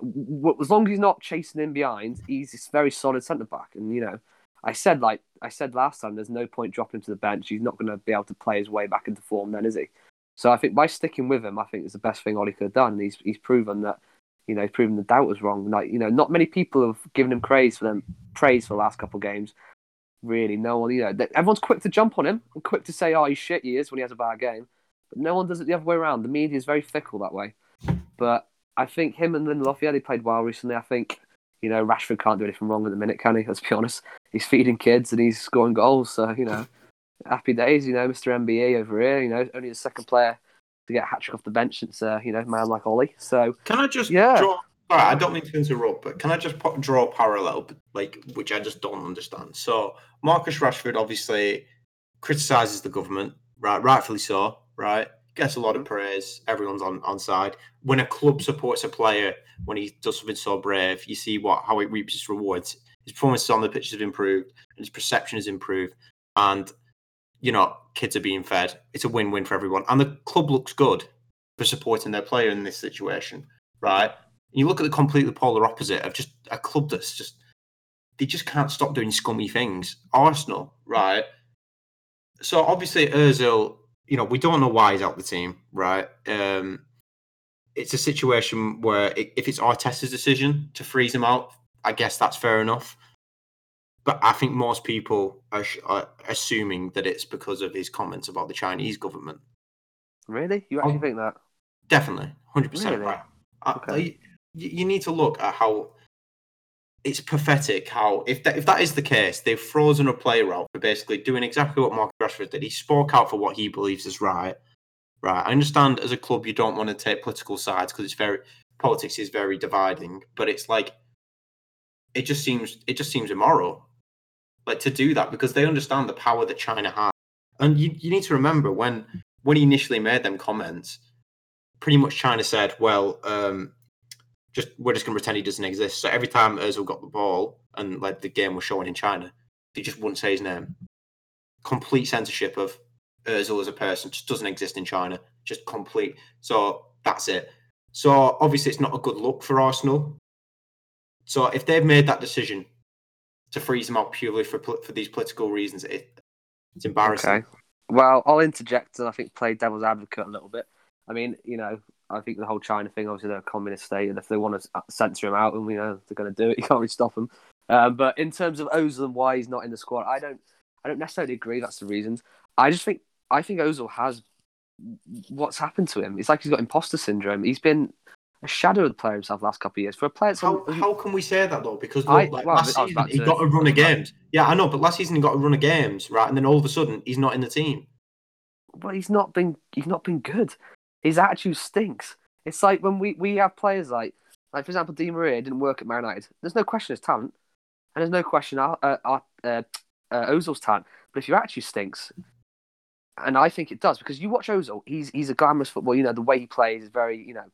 as long as he's not chasing in behind, he's a very solid centre back. And you know, I said like I said last time, there's no point dropping him to the bench. He's not going to be able to play his way back into form, then is he? So I think by sticking with him, I think it's the best thing Ollie could have done. He's he's proven that, you know, he's proven the doubt was wrong. Like you know, not many people have given him praise for them praise for the last couple of games. Really, no one. You know, everyone's quick to jump on him and quick to say, "Oh, he's shit." He is when he has a bad game. But no one does it the other way around. The media is very fickle that way. But I think him and Lindelof, yeah, they played well recently. I think, you know, Rashford can't do anything wrong at the minute, can he? Let's be honest. He's feeding kids and he's scoring goals. So, you know, happy days, you know, Mr. MBE over here, you know, only the second player to get a hat trick off the bench since, uh, you know, man like Ollie. So, Can I just Yeah. draw? All right, I don't mean to interrupt, but can I just draw a parallel, like which I just don't understand? So Marcus Rashford obviously criticizes the government, right? Rightfully so, right? Gets a lot of praise. Everyone's on on side. When a club supports a player, when he does something so brave, you see what how it reaps its rewards. His performances on the pitch have improved, and his perception has improved, and you know kids are being fed. It's a win-win for everyone, and the club looks good for supporting their player in this situation, right? You look at the completely polar opposite of just a club that's just they just can't stop doing scummy things. Arsenal, right? So obviously Özil, you know, we don't know why he's out the team, right? Um, it's a situation where i if it's Arteta's decision to freeze him out, I guess that's fair enough. But I think most people are, sh- are assuming that it's because of his comments about the Chinese government. really? You actually Oh. think that? Definitely, hundred percent Really? right. Okay. I- you, you need to look at how it's pathetic. How if that if that is the case, they've frozen a player out for basically doing exactly what Mark Rashford did. He spoke out for what he believes is right. Right. I understand as a club you don't want to take political sides because it's very politics is very dividing, but it's like it just seems it just seems immoral. Like to do that because they understand the power that China has. And you, you need to remember when when he initially made them comments, pretty much China said, "Well, um, just we're just going to pretend he doesn't exist." So every time Özil got the ball and like the game was showing in China, they just wouldn't say his name. Complete censorship of Özil as a person just doesn't exist in China. Just complete. So that's it. So obviously, it's not a good look for Arsenal. So if they've made that decision to freeze him out purely for for these political reasons, it, it's embarrassing. Okay. Well, I'll interject and I think play devil's advocate a little bit. I mean, you know, I think the whole China thing, obviously, they're a communist state, and if they want to censor him out, and we know they're going to do it, you can't really stop them. Um, but in terms of Ozil and why he's not in the squad, I don't, I don't necessarily agree. That's the reasons. I just think, I think Ozil has what's happened to him. It's like he's got imposter syndrome. He's been a shadow of the player himself the last couple of years. For a player, How, on- how can we say that though? Because I- like, well, last season he got a run of games. Yeah, I know, but last season he got a run of games, right? And then all of a sudden he's not in the team. well, he's not been he's not been good. His attitude stinks. It's like when we, we have players like like for example, Di Maria didn't work at Man United. There's no question his talent, and there's no question our, uh, our, uh, uh, Ozil's talent. But if your attitude stinks, and I think it does because you watch Ozil, he's he's a glamorous football. You know the way he plays is very you know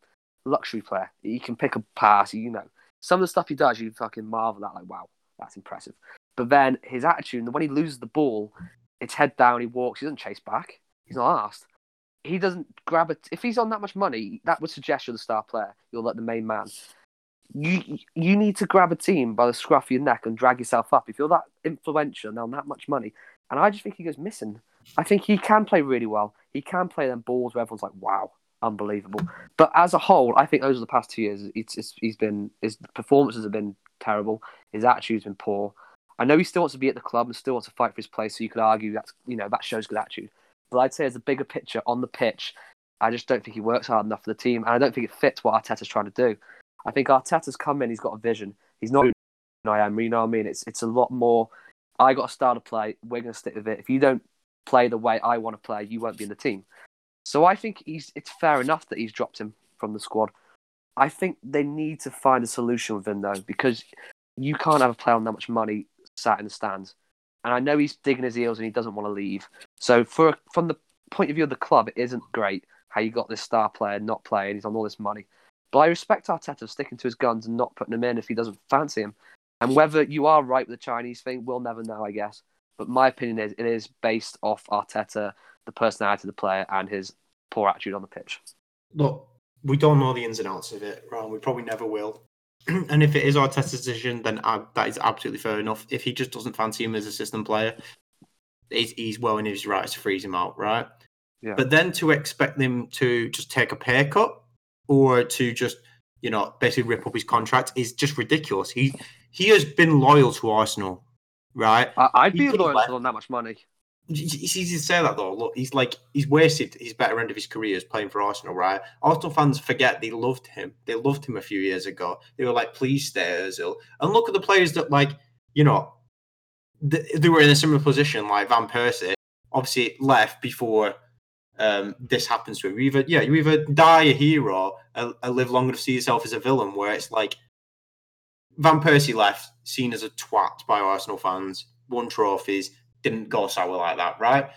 luxury player. He can pick a pass. You know some of the stuff he does, you fucking marvel at. Like wow, that's impressive. But then his attitude, when he loses the ball, it's head down. He walks. He doesn't chase back. He's not asked. He doesn't grab it. If he's on that much money, that would suggest you're the star player. You're like the main man. You you need to grab a team by the scruff of your neck and drag yourself up. If you're that influential and on that much money, and I just think he goes missing. I think he can play really well. He can play them balls where everyone's like, "Wow, unbelievable." But as a whole, I think over the past two years, it's, it's he's been his performances have been terrible. His attitude's been poor. I know he still wants to be at the club and still wants to fight for his place. So you could argue that's you know that shows good attitude. But I'd say as a bigger picture on the pitch, I just don't think he works hard enough for the team, and I don't think it fits what Arteta's trying to do. I think Arteta's come in, he's got a vision. He's not I am, you know what I mean? It's it's a lot more. I got a style to play. We're going to stick with it. If you don't play the way I want to play, you won't be in the team. So I think he's. It's fair enough that he's dropped him from the squad. I think they need to find a solution with him though, because you can't have a player on that much money sat in the stands. And I know he's digging his heels and he doesn't want to leave. So for from the point of view of the club, it isn't great how you got this star player not playing. He's on all this money. But I respect Arteta sticking to his guns and not putting him in if he doesn't fancy him. And whether you are right with the Chinese thing, we'll never know, I guess. But my opinion is it is based off Arteta, the personality of the player, and his poor attitude on the pitch. Look, we don't know the ins and outs of it, right? We probably never will. and if it is Arteta's decision, then uh, that is absolutely fair enough. If he just doesn't fancy him as a system player, he's, he's well in his rights to freeze him out, right? Yeah. But then to expect him to just take a pay cut or to just, you know, basically rip up his contract is just ridiculous. He he has been loyal to Arsenal, right? I, I'd He be loyal on that much money. It's easy to say that though. Look, he's like he's wasted his better end of his career as playing for Arsenal, right? Arsenal fans forget they loved him. They loved him a few years ago. They were like, "Please stay, Özil." And look at the players that, like, you know, th- they were in a similar position, like Van Persie. Obviously, left before um, this happens to him. You either, yeah, you either die a hero or, or live long enough to see yourself as a villain. Where it's like Van Persie left, seen as a twat by Arsenal fans, won trophies, didn't go sour like that, right?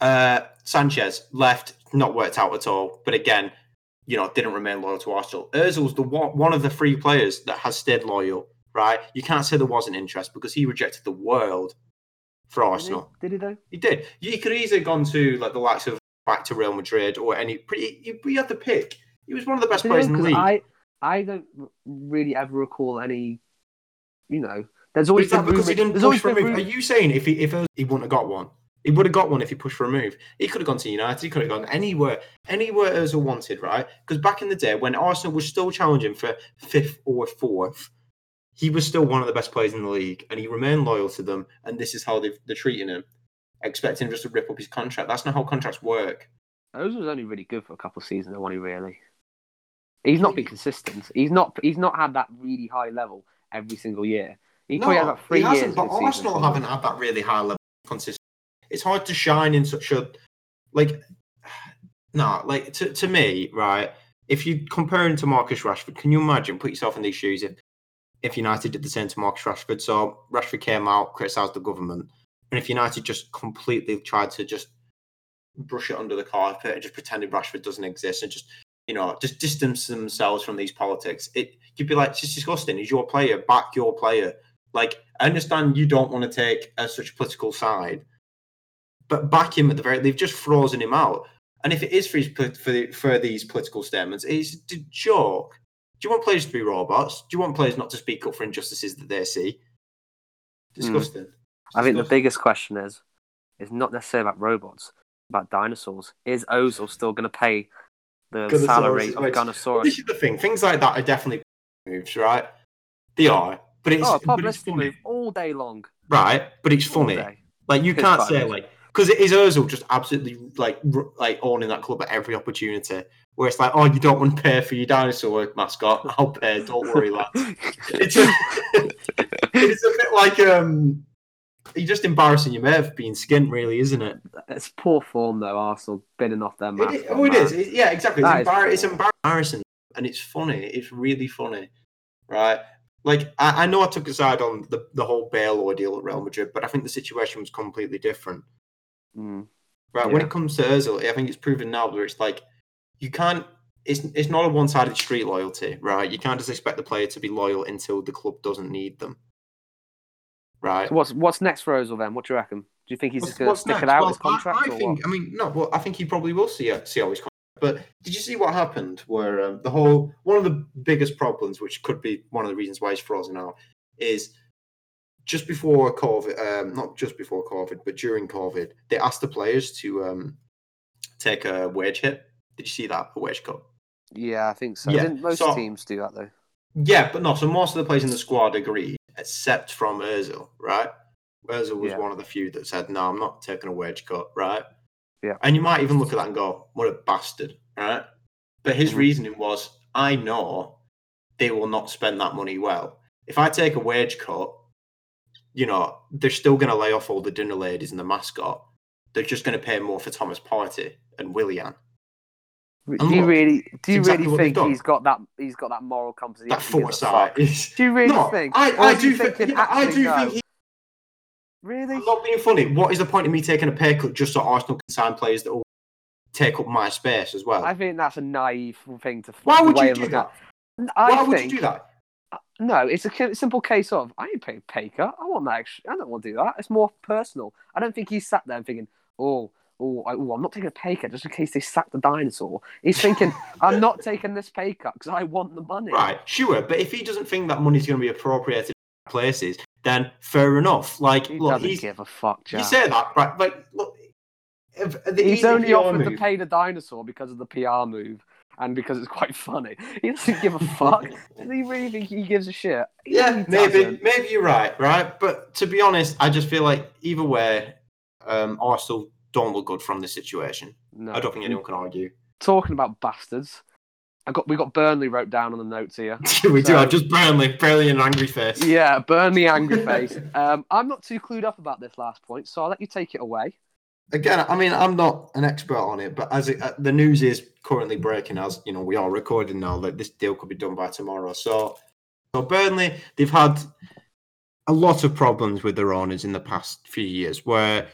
Uh, Sanchez left, not worked out at all, but again, you know, didn't remain loyal to Arsenal. Özil's the one, one of the three players that has stayed loyal, right? You can't say there wasn't interest because he rejected the world for Arsenal. Did he, Did he though? He did. You could easily have gone to like the likes of back to Real Madrid or any. Pretty, you, you had the pick. He was one of the best players though? in the league. I I don't really ever recall any. You know, there's always that been because he didn't push for a been move? Are you saying if he if he wouldn't have got one, he would have got one if he pushed for a move? He could have gone to United. He could have gone anywhere, anywhere Özil wanted, right? Because back in the day when Arsenal was still challenging for fifth or fourth, he was still one of the best players in the league, and he remained loyal to them. And this is how they've, they're treating him, expecting him just to rip up his contract. That's not how contracts work. Ozil was only really good for a couple of seasons, wasn't he? Really, he's not been consistent. He's not. He's not had that really high level every single year. He probably had three he hasn't, but. Arsenal haven't had that really high level of consistency. It's hard to shine in such a like no, like to, to me, right? If you compare him to Marcus Rashford, can you imagine? Put yourself in these shoes if if United did the same to Marcus Rashford. So Rashford came out, criticised the government, and if United just completely tried to just brush it under the carpet and just pretended Rashford doesn't exist and just you know just distance themselves from these politics, it you'd be like, it's just disgusting. He's your player, back your player. Like I understand you don't want to take a, such a political side, but back him at the very. They've just frozen him out. And if it is for his, for, the, for these political statements, it's a joke. Do you want players to be robots? Do you want players not to speak up for injustices that they see? Disgusting. Hmm. I think the biggest question is, is not necessarily about robots, about dinosaurs. Is Ozil still going to pay the salary of. Well, this is the thing. Things like that are definitely moves, right? They are, but it's, Oh, but it's funny, all day long. right? But it's funny. Like you It's can't say like because it is Ozil just absolutely like r- like owning that club at every opportunity. Where it's like, oh, you don't want to pay for your dinosaur mascot? I'll pay. Don't worry, lads. It's a, it's a bit like um, you're just embarrassing your mate for being skint, really, isn't it? It's poor form though. Arsenal bidding off their mascot. oh, it man. is. It- yeah, exactly. It's, That is embar- it's embarrassing, and it's funny. It's really funny, right? Like I, I know I took a side on the, the whole Bale ordeal at Real Madrid, but I think the situation was completely different. Mm. Right. When it comes to Özil, I think it's proven now where it's like you can't. It's it's not a one sided street loyalty, right? You can't just expect the player to be loyal until the club doesn't need them, right? So what's what's next for Ozil then? What do you reckon? Do you think he's What's- just going to stick next? it out Well, his contract? I, I think. what? I mean, no. Well, I think he probably will see see how his. But did you see what happened? Where um, the whole one of the biggest problems, which could be one of the reasons why he's frozen out, is just before COVID. Um, not just before COVID, but during COVID, they asked the players to um, take a wage hit. Did you see that a wage cut? Yeah, I think so. Yeah, Didn't most so- teams do that though? Yeah, but no. So most of the players in the squad agreed, except from Özil, right? Özil was Yeah. one of the few that said, "No, I'm not taking a wage cut," right? Yeah. And you might even look at that and go, "What a bastard," right? But his Mhm. reasoning was, "I know they will not spend that money well. If I take a wage cut, you know, they're still going to lay off all the dinner ladies and the mascot. They're just going to pay more for Thomas Partey and Willian. Do And you look, really do you exactly really think he's got that he's got that moral compass? That foresight. Do you really no, think? I, I do think. yeah, I do think he Really? I'm not being funny. What is the point of me taking a pay cut just so Arsenal can sign players that will take up my space as well? I think that's a naive thing to. Why would you do that? at- I Why would think, you do that? No, it's a simple case of I ain't paying pay cut. I want that. Extra, I don't want to do that. It's more personal. I don't think he's sat there and thinking, oh, oh, I, oh, I'm not taking a pay cut just in case they sack the dinosaur. He's thinking, I'm not taking this pay cut because I want the money. Right, sure. But if he doesn't think that money's going to be appropriated in places, then fair enough. Like, He look, doesn't give a fuck, you say that, right? Like, look, if, the He's only offered to move- pay the dinosaur because of the PR move and because it's quite funny. He doesn't give a fuck. Does he really think he gives a shit? He Yeah, maybe, maybe you're right, right? But to be honest, I just feel like either way, um, Arsenal don't look good from this situation. No. I don't think anyone can argue. Talking about bastards, I got we got Burnley wrote down on the notes here. we do So- have just Burnley, Burnley an angry face. Yeah, Burnley angry face. Um, I'm not too clued up about this last point, so I'll let you take it away. Again, I mean, I'm not an expert on it, but as it, uh, the news is currently breaking, as you know, we are recording now that this deal could be done by tomorrow. So, so Burnley, they've had a lot of problems with their owners in the past few years, where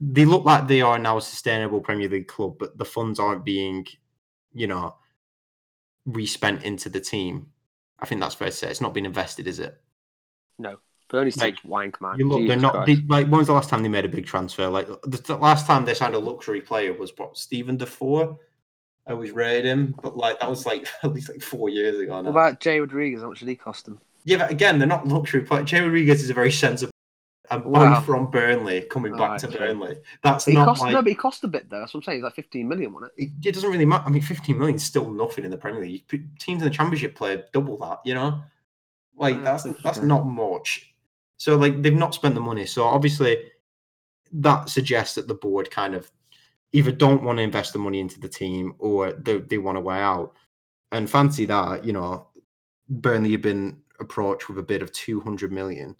they look like they are now a sustainable Premier League club, but the funds aren't being, you know, respent into the team. I think that's fair to say. It's not been invested, is it? Burnley's Like, take wank, man. You look, they're not they, like. When was the last time they made a big transfer? Like the, the last time they signed a luxury player was what Steven Defour. I always rated him, but like that was like at least like four years ago What about Jay Rodriguez? How much did he cost them? yeah, but again, they're not luxury players. Jay Rodriguez is a very sensible a boy Wow. from Burnley coming back to sure. Burnley. That's He not cost like no, but he cost a bit though. That's what I'm saying. He's like 15 million, wasn't it? it, it doesn't really matter. I mean, 15 million is still nothing in the Premier League. Teams in the Championship play double that, you know? Like, that's that's not much. So, like, they've not spent the money. So, obviously, that suggests that the board kind of either don't want to invest the money into the team or they, they want to weigh out. And fancy that, you know, Burnley have been approached with a bid of 200 million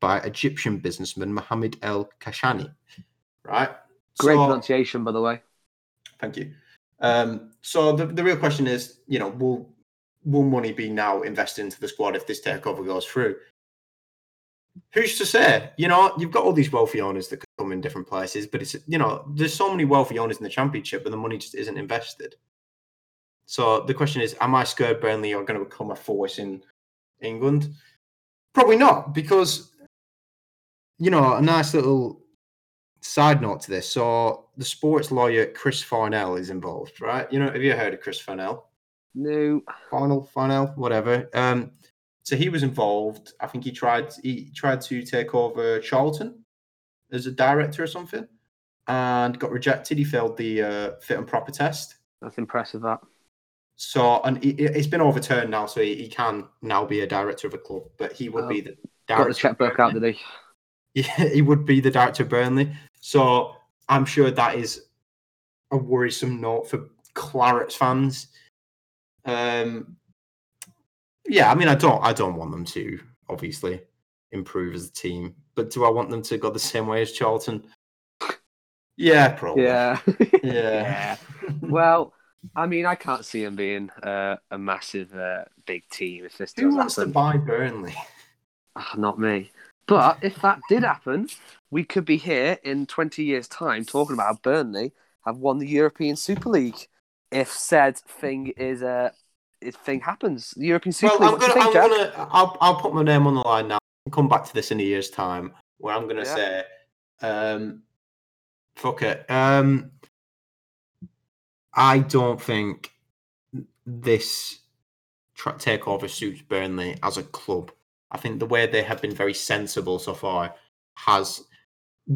by Egyptian businessman Mohammed El Kashani, right? Great So- pronunciation, by the way. Thank you. Um, so the, the real question is, you know, will will money be now invested into the squad if this takeover goes through? Who's to say? You know, you've got all these wealthy owners that come in different places, but it's you know, there's so many wealthy owners in the championship, but the money just isn't invested. So the question is, am I scared Burnley are going to become a force in England? Probably not, because you know, a nice little side note to this. So the sports lawyer Chris Farnell is involved, right? You know, have you heard of Chris Farnell? No. Farnell, Farnell, whatever. Um, so he was involved. I think he tried he tried to take over Charlton as a director or something, and got rejected. He failed the uh, fit and proper test. That's impressive. That. So and it, it's been overturned now, so he, he can now be a director of a club. But he would Oh. be the Got the checkbook out, did he? Yeah, he would be the director of Burnley. So I'm sure that is a worrisome note for Clarets fans. Um, yeah, I mean, I don't, I don't want them to obviously improve as a team, but do I want them to go the same way as Charlton? Yeah, probably. Yeah. yeah. well, I mean, I can't see him being uh, a massive, uh, big team if this Who wants to buy Burnley? Ah, not me. But if that did happen, we could be here in 20 years' time talking about how Burnley have won the European Super League. If said thing is uh, if thing happens, the European Super Well, League. I'm what do you gonna, think, I'm gonna, I'll, I'll put my name on the line now. I'll come back to this in a year's time, where I'm gonna Yeah. say, um, fuck it. Um, I don't think this tra- takeover suits Burnley as a club. I think the way they have been very sensible so far has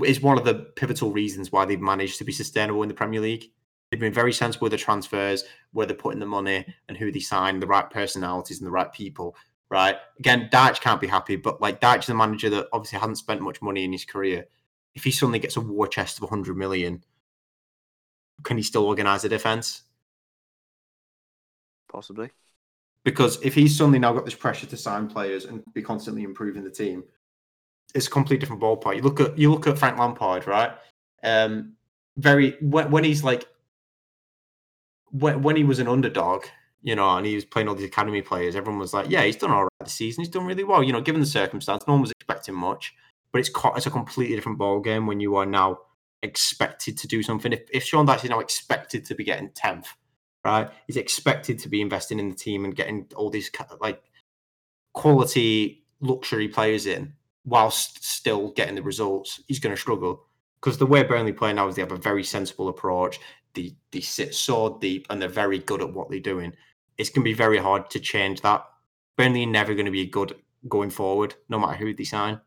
is one of the pivotal reasons why they've managed to be sustainable in the Premier League. They've been very sensible with the transfers, where they're putting the money and who they sign, the right personalities and the right people. Right. Again, Dyche can't be happy, but like Dyche is a manager that obviously hasn't spent much money in his career. If he suddenly gets a war chest of 100 million, can he still organise a defence? Possibly. Because if he's suddenly now got this pressure to sign players and be constantly improving the team, it's a completely different ballpark. You look at you look at Frank Lampard, right? Um, very when, when he's like when when he was an underdog, you know, and he was playing all these academy players, everyone was like, "Yeah, he's done all right this season. He's done really well." You know, given the circumstance, no one was expecting much, but it's it's a completely different ball game when you are now expected to do something. If if Sean Dyche is now expected to be getting tenth, right? He's expected to be investing in the team and getting all these like quality luxury players in whilst still getting the results. He's going to struggle because the way Burnley play now is they have a very sensible approach. They they sit so deep and they're very good at what they're doing. It's going to be very hard to change that. Burnley are never going to be good going forward, no matter who they sign.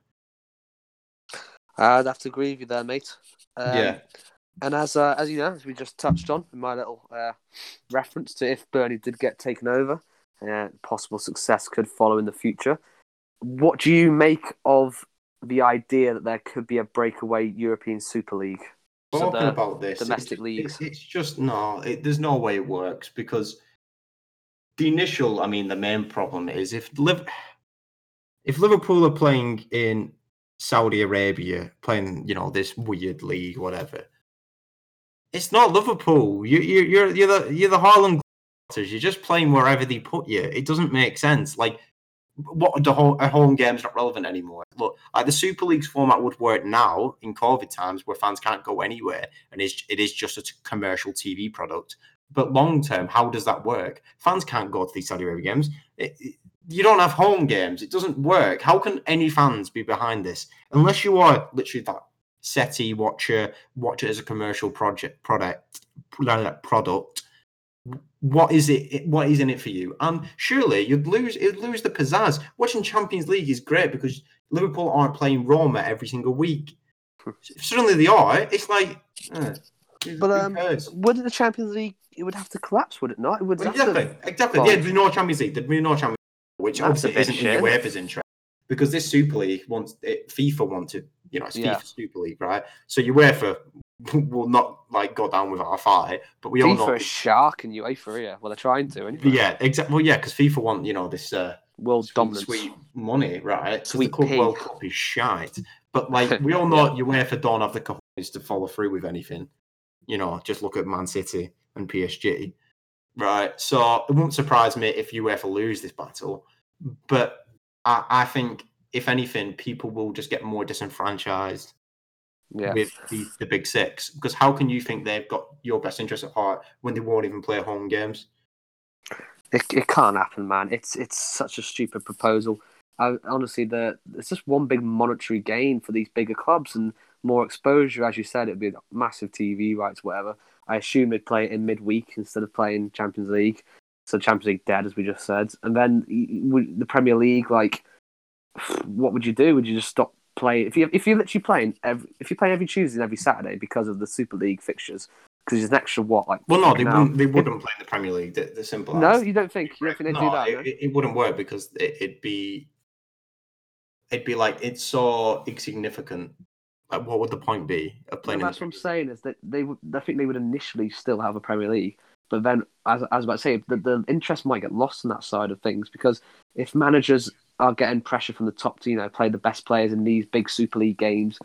I'd have to agree with you there, mate. Um, Yeah. And as uh, as you know, as we just touched on in my little uh, reference to if Burnley did get taken over, uh, possible success could follow in the future. What do you make of the idea that there could be a breakaway European Super League? So Talking the about this, domestic it's, leagues. It's, it's just no. It, there's no way it works because the initial. I mean, the main problem is if Liv- if Liverpool are playing in Saudi Arabia, playing you know this weird league, whatever. It's not Liverpool. You, you, you're you're the you're the Harlem Globetrotters. You're just playing wherever they put you. It doesn't make sense. Like what the home, a home game's not relevant anymore. Look, like the Super League's format would work now in COVID times where fans can't go anywhere and it's, it is just a t- commercial TV product. But long term, how does that work? Fans can't go to these Saudi Arabia games. It- it- you don't have home games. It doesn't work. How can any fans be behind this unless you are literally that SETI watcher, watch it as a commercial project product product? what is it what is in it for you and surely you'd lose you'd lose the pizzazz watching champions league is great because liverpool aren't playing roma every single week suddenly they are it's like who- But um, cares? would the Champions League? It would have to collapse, would it not? It would Well, have to- exactly exactly well- yeah there's no champions league there'd be no champions League, which obviously isn't in shit. UEFA's interest because this super league wants it, fifa wanted you know it's Yeah. fifa super league right so uefa will not like go down without a fight but we all know FIFA is shark and UEFA, yeah. Well, they're trying to. Anyway. yeah exactly well yeah because fifa want you know this uh World sweet, dominance. sweet money, right? Sweet the Club. World Cup is shite. But like we all know, UEFA don't have the cojones to follow through with anything. You know, just look at Man City and PSG, right? So it won't surprise me if UEFA lose this battle. But I, I think, if anything, people will just get more disenfranchised Yeah. with the, the big six. Because how can you think they've got your best interest at heart when they won't even play home games? It, it can't happen, man. It's it's such a stupid proposal. I, honestly, the it's just one big monetary gain for these bigger clubs, and more exposure. As you said, it'd be massive TV rights, whatever. I assume they'd play it in midweek instead of playing Champions League. So Champions League dead, as we just said. And then the Premier League, like, what would you do? Would you just stop playing? If you if you're literally playing every if you're playing every Tuesday and every Saturday because of the Super League fixtures, because there's an extra what like Well, no, they wouldn't. They wouldn't play in the Premier League. The, the simple. No, you don't think you don't think they do that? It, no? it- it wouldn't work because it, it'd be, it'd be like it's so insignificant. Like, what would the point be of No, playing? in that's the what I'm saying is that they would. I think they would initially still have a Premier League, but then, as, as I was about to say, the, the interest might get lost on that side of things because if managers are getting pressure from the top to you know play the best players in these big Super League games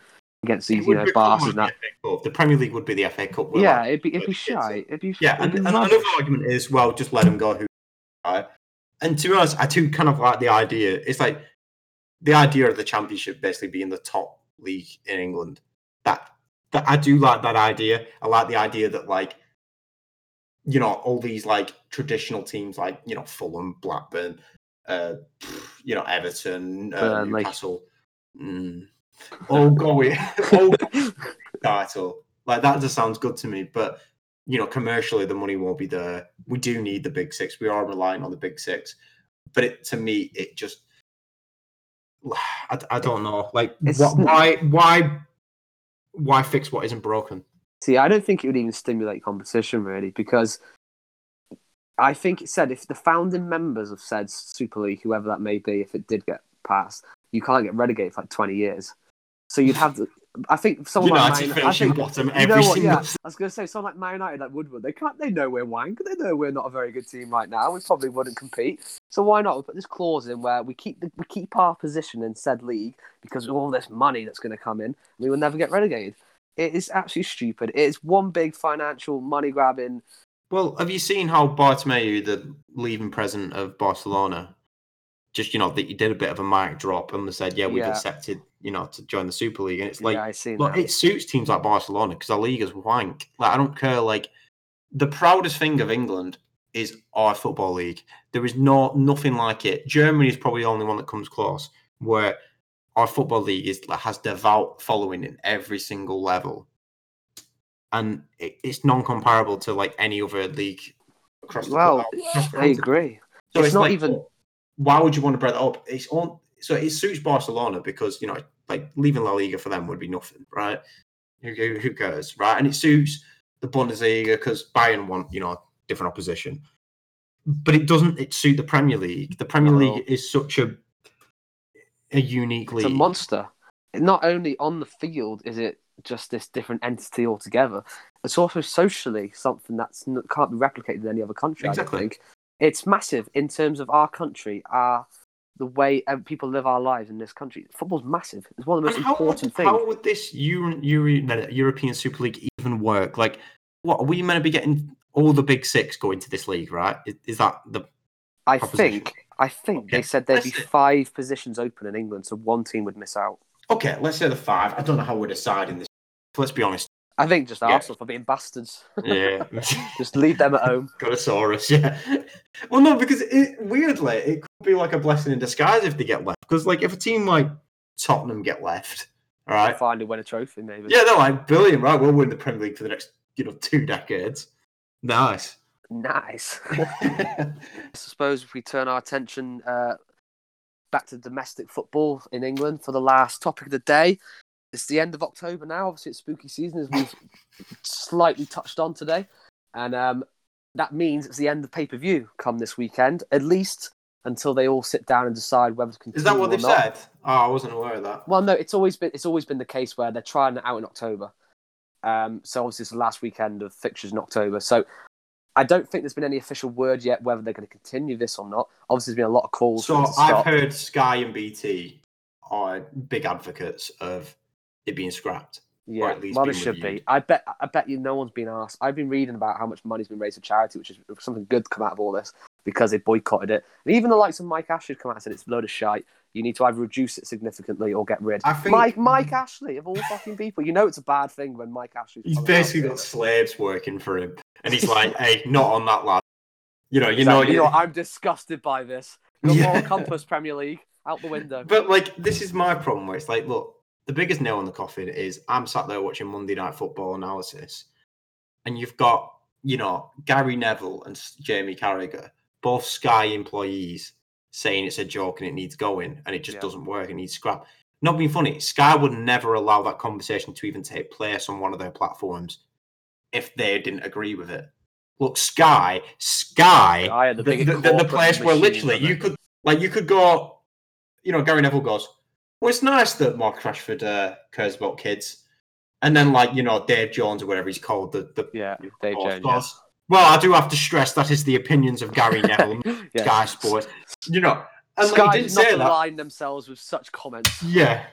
against these you know Barca and that, the The Premier League would be the FA Cup. yeah, it? it'd be it'd be shy. It'd be Yeah, it'd and another argument is, well, just let them go. Who, right? And to be honest, I do kind of like the idea. It's like the idea of the championship basically being the top league in England. That that I do like that idea. I like the idea that like you know all these like traditional teams like you know Fulham, Blackburn, uh, you know Everton, uh, Burnley. Newcastle, mm, all going all going title. Like that just sounds good to me. But you know, commercially the money won't be there. We do need the big six. We are relying on the big six. But it to me, it just I, I don't know. Like what, why why why fix what isn't broken? See, I don't think it would even stimulate competition really because I think it said if the founding members of said Super League, whoever that may be, if it did get passed, you can't get relegated for like twenty years. So you'd have to. I think someone like United Man, I think, bottom you every know what, single yeah, I was going to say someone like Man United, like Woodward. They can't. They know we're wank. They know we're not a very good team right now. We probably wouldn't compete. So why not we put this clause in where we keep the, we keep our position in said league because of all this money that's going to come in. We will never get relegated. It is absolutely stupid. It is one big financial money grabbing. Well, have you seen how Bartomeu, the leaving president of Barcelona, just you know that he did a bit of a mic drop and they said, "Yeah, we've Yeah. accepted, you know, to join the Super League," and it's like, yeah, I seen Look, that. it suits teams like Barcelona because our league is wank. Like I don't care. Like the proudest thing of England is our football league. There is no nothing like it. Germany is probably the only one that comes close, where our football league is has devout following in every single level, and it, it's non-comparable to like any other league across the Well, across I agree. So It's it's, not like, even- Why would you want to break that up? It's on. So it suits Barcelona because you know, like leaving La Liga for them would be nothing, right? Who, who, who cares, right? And it suits the Bundesliga because Bayern want you know different opposition, but it doesn't. It suit the Premier League. The Premier No. League is such a a unique It's league. a monster. Not only on the field is it just this different entity altogether, it's also socially something that's n- can't be replicated in any other country. Exactly. I don't think it's massive in terms of our country, our the way uh, people live our lives in this country. Football's massive. It's one of the most And important would, things. how would this Euro, Euro, European Super League even work? Like, what are we meant to be getting all the big six going to this league, right? Is, is that the I think. I think Okay, they said there'd be five positions open in England, so one team would miss out. okay? Let's say the five. I don't know how we're deciding this. Let's be honest. I think just Yeah. Arsenal for being bastards. Yeah, just leave them at home. Gotosaurus. Yeah. Well, no, because it, weirdly, it could be like a blessing in disguise if they get left. Because like if a team like Tottenham get left, all right, Finally win a trophy, maybe. yeah, they're like brilliant, right? We'll win the Premier League for the next you know two decades. Nice. Nice. I suppose if we turn our attention uh, back to domestic football in England for the last topic of the day, it's the end of October now. Obviously, it's spooky season, as we've slightly touched on today, and um, that means it's the end of pay per view come this weekend, at least until they all sit down and decide whether to continue. Is that what they've said? Oh, I wasn't aware of that. Well, no, it's always been it's always been the case where they're trying it out in October. Um, so obviously it's the last weekend of fixtures in October. So I don't think there's been any official word yet whether they're going to continue this or not. Obviously, there's been a lot of calls. So I've heard Sky and BT are big advocates of it being scrapped. yeah, at least well, it should be. I bet. I bet you no one's been asked. I've been reading about how much money's been raised for charity, which is something good to come out of all this because they boycotted it. And even the likes of Mike Ashley come out and said it's a load of shite. You need to either reduce it significantly or get rid. I think- Mike Mike Ashley of all fucking people, you know it's a bad thing when Mike Ashley. He's basically got slaves working for him, and he's like, "Hey, not on that lad." You know, you know, you know, I'm disgusted by this. Your Yeah. moral compass, Premier League, out the window. But like, this is my problem. Where it's like, look, the biggest nail in the coffin is I'm sat there watching Monday Night Football analysis, and you've got you know Gary Neville and Jamie Carragher, both Sky employees, saying it's a joke and it needs going, and it just Yeah. doesn't work and needs scrap. Not being funny, Sky would never allow that conversation to even take place on one of their platforms if they didn't agree with it. Look, Sky, Sky, Sky the the, the, the, place where literally you could like you could go, you know, Gary Neville goes, Well, it's nice that Mark Rashford uh, cares about kids. And then like, you know, Dave Jones or whatever he's called, the, the Yeah, Dave Jones. goes, Well, I do have to stress that is the opinions of Gary Neville, Yeah. yeah. Sky Sports. You know, and like, Sky did didn't not say that. align themselves with such comments. Yeah.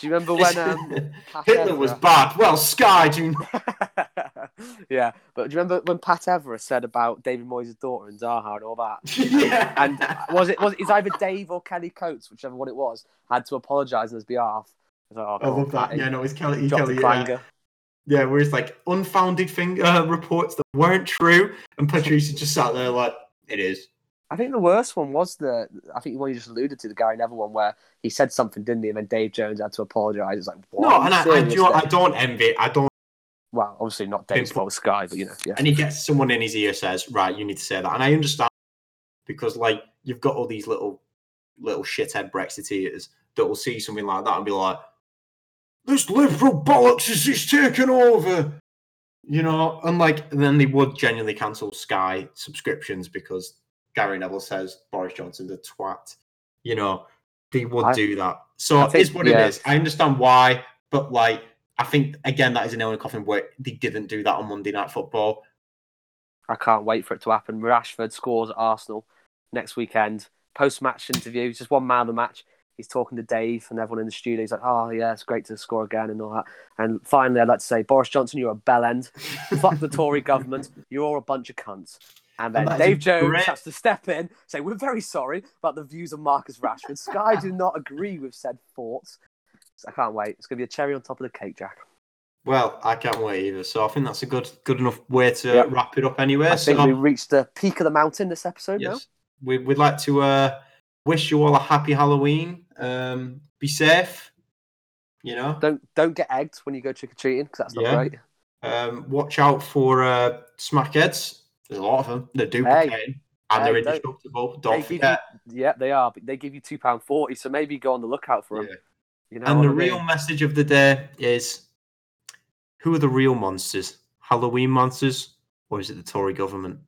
Do you remember when um, Hitler was bad. Well, Sky do you... yeah, but do you remember when Pat Evra said about David Moyes' daughter and Zaha and all that? yeah. And was it was it's either Dave or Kelly Cates, whichever one it was, had to apologise on his behalf. I, like, oh, I love that. Patty. Yeah, no, it's Kelly. Kelly yeah. Yeah, where it's like unfounded thing uh, reports that weren't true, and Patricia just sat there like, it is. I think the worst one was the I think the one you just alluded to, the Gary Neville one, where he said something, didn't he? And then Dave Jones had to apologise. It's like, what? No, and I, I, do, I don't envy. I don't. Well, obviously not Dave's fault, Sky, but you know, yeah. And he gets someone in his ear says, right, you need to say that, and I understand because like you've got all these little little shithead Brexiteers that will see something like that and be like, this liberal bollocks is just taken over. You know, and like then they would genuinely cancel Sky subscriptions because Gary Neville says Boris Johnson's a twat. You know, they would I- do that. So I it think- is what yeah. it is. I understand why, but like I think again that is a nail in the coffin where they didn't do that on Monday Night Football. I can't wait for it to happen. Rashford scores at Arsenal next weekend. Post match interview, just one man of the match. He's talking to Dave and everyone in the studio. He's like, "Oh yeah, it's great to score again and all that." And finally, I'd like to say, Boris Johnson, you're a bell end. Fuck the Tory government. You're all a bunch of cunts. And then And Dave Jones great. has to step in, say, "We're very sorry about the views of Marcus Rashford. Sky do not agree with said thoughts." So I can't wait. It's gonna be a cherry on top of the cake, Jack. Well, I can't wait either. So I think that's a good good enough way to Yep. wrap it up anyway. I think so we reached the peak of the mountain this episode now. yes, we, we'd like to uh, wish you all a happy Halloween. Um, be safe. You know, Don't don't get egged when you go trick or treating because that's not Yeah. right. um, watch out for uh, smackheads. There's a lot of them. They're duplicating and they're Hey, don't- indestructible. Don't forget. You, yeah, they are. But they give you two pound forty, so maybe go on the lookout for them. Yeah. You know, And the I mean? real message of the day is: Who are the real monsters? Halloween monsters, or is it the Tory government?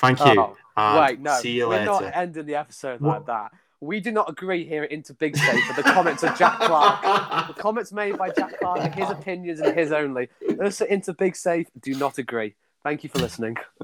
Thank you. Oh, and wait, no, see you we're later. not ending the episode What? like that. We do not agree here at Into Big Safe for the comments of Jack Clark. The comments made by Jack Clark are his opinions and his only. Us at Into Big Safe do not agree. Thank you for listening.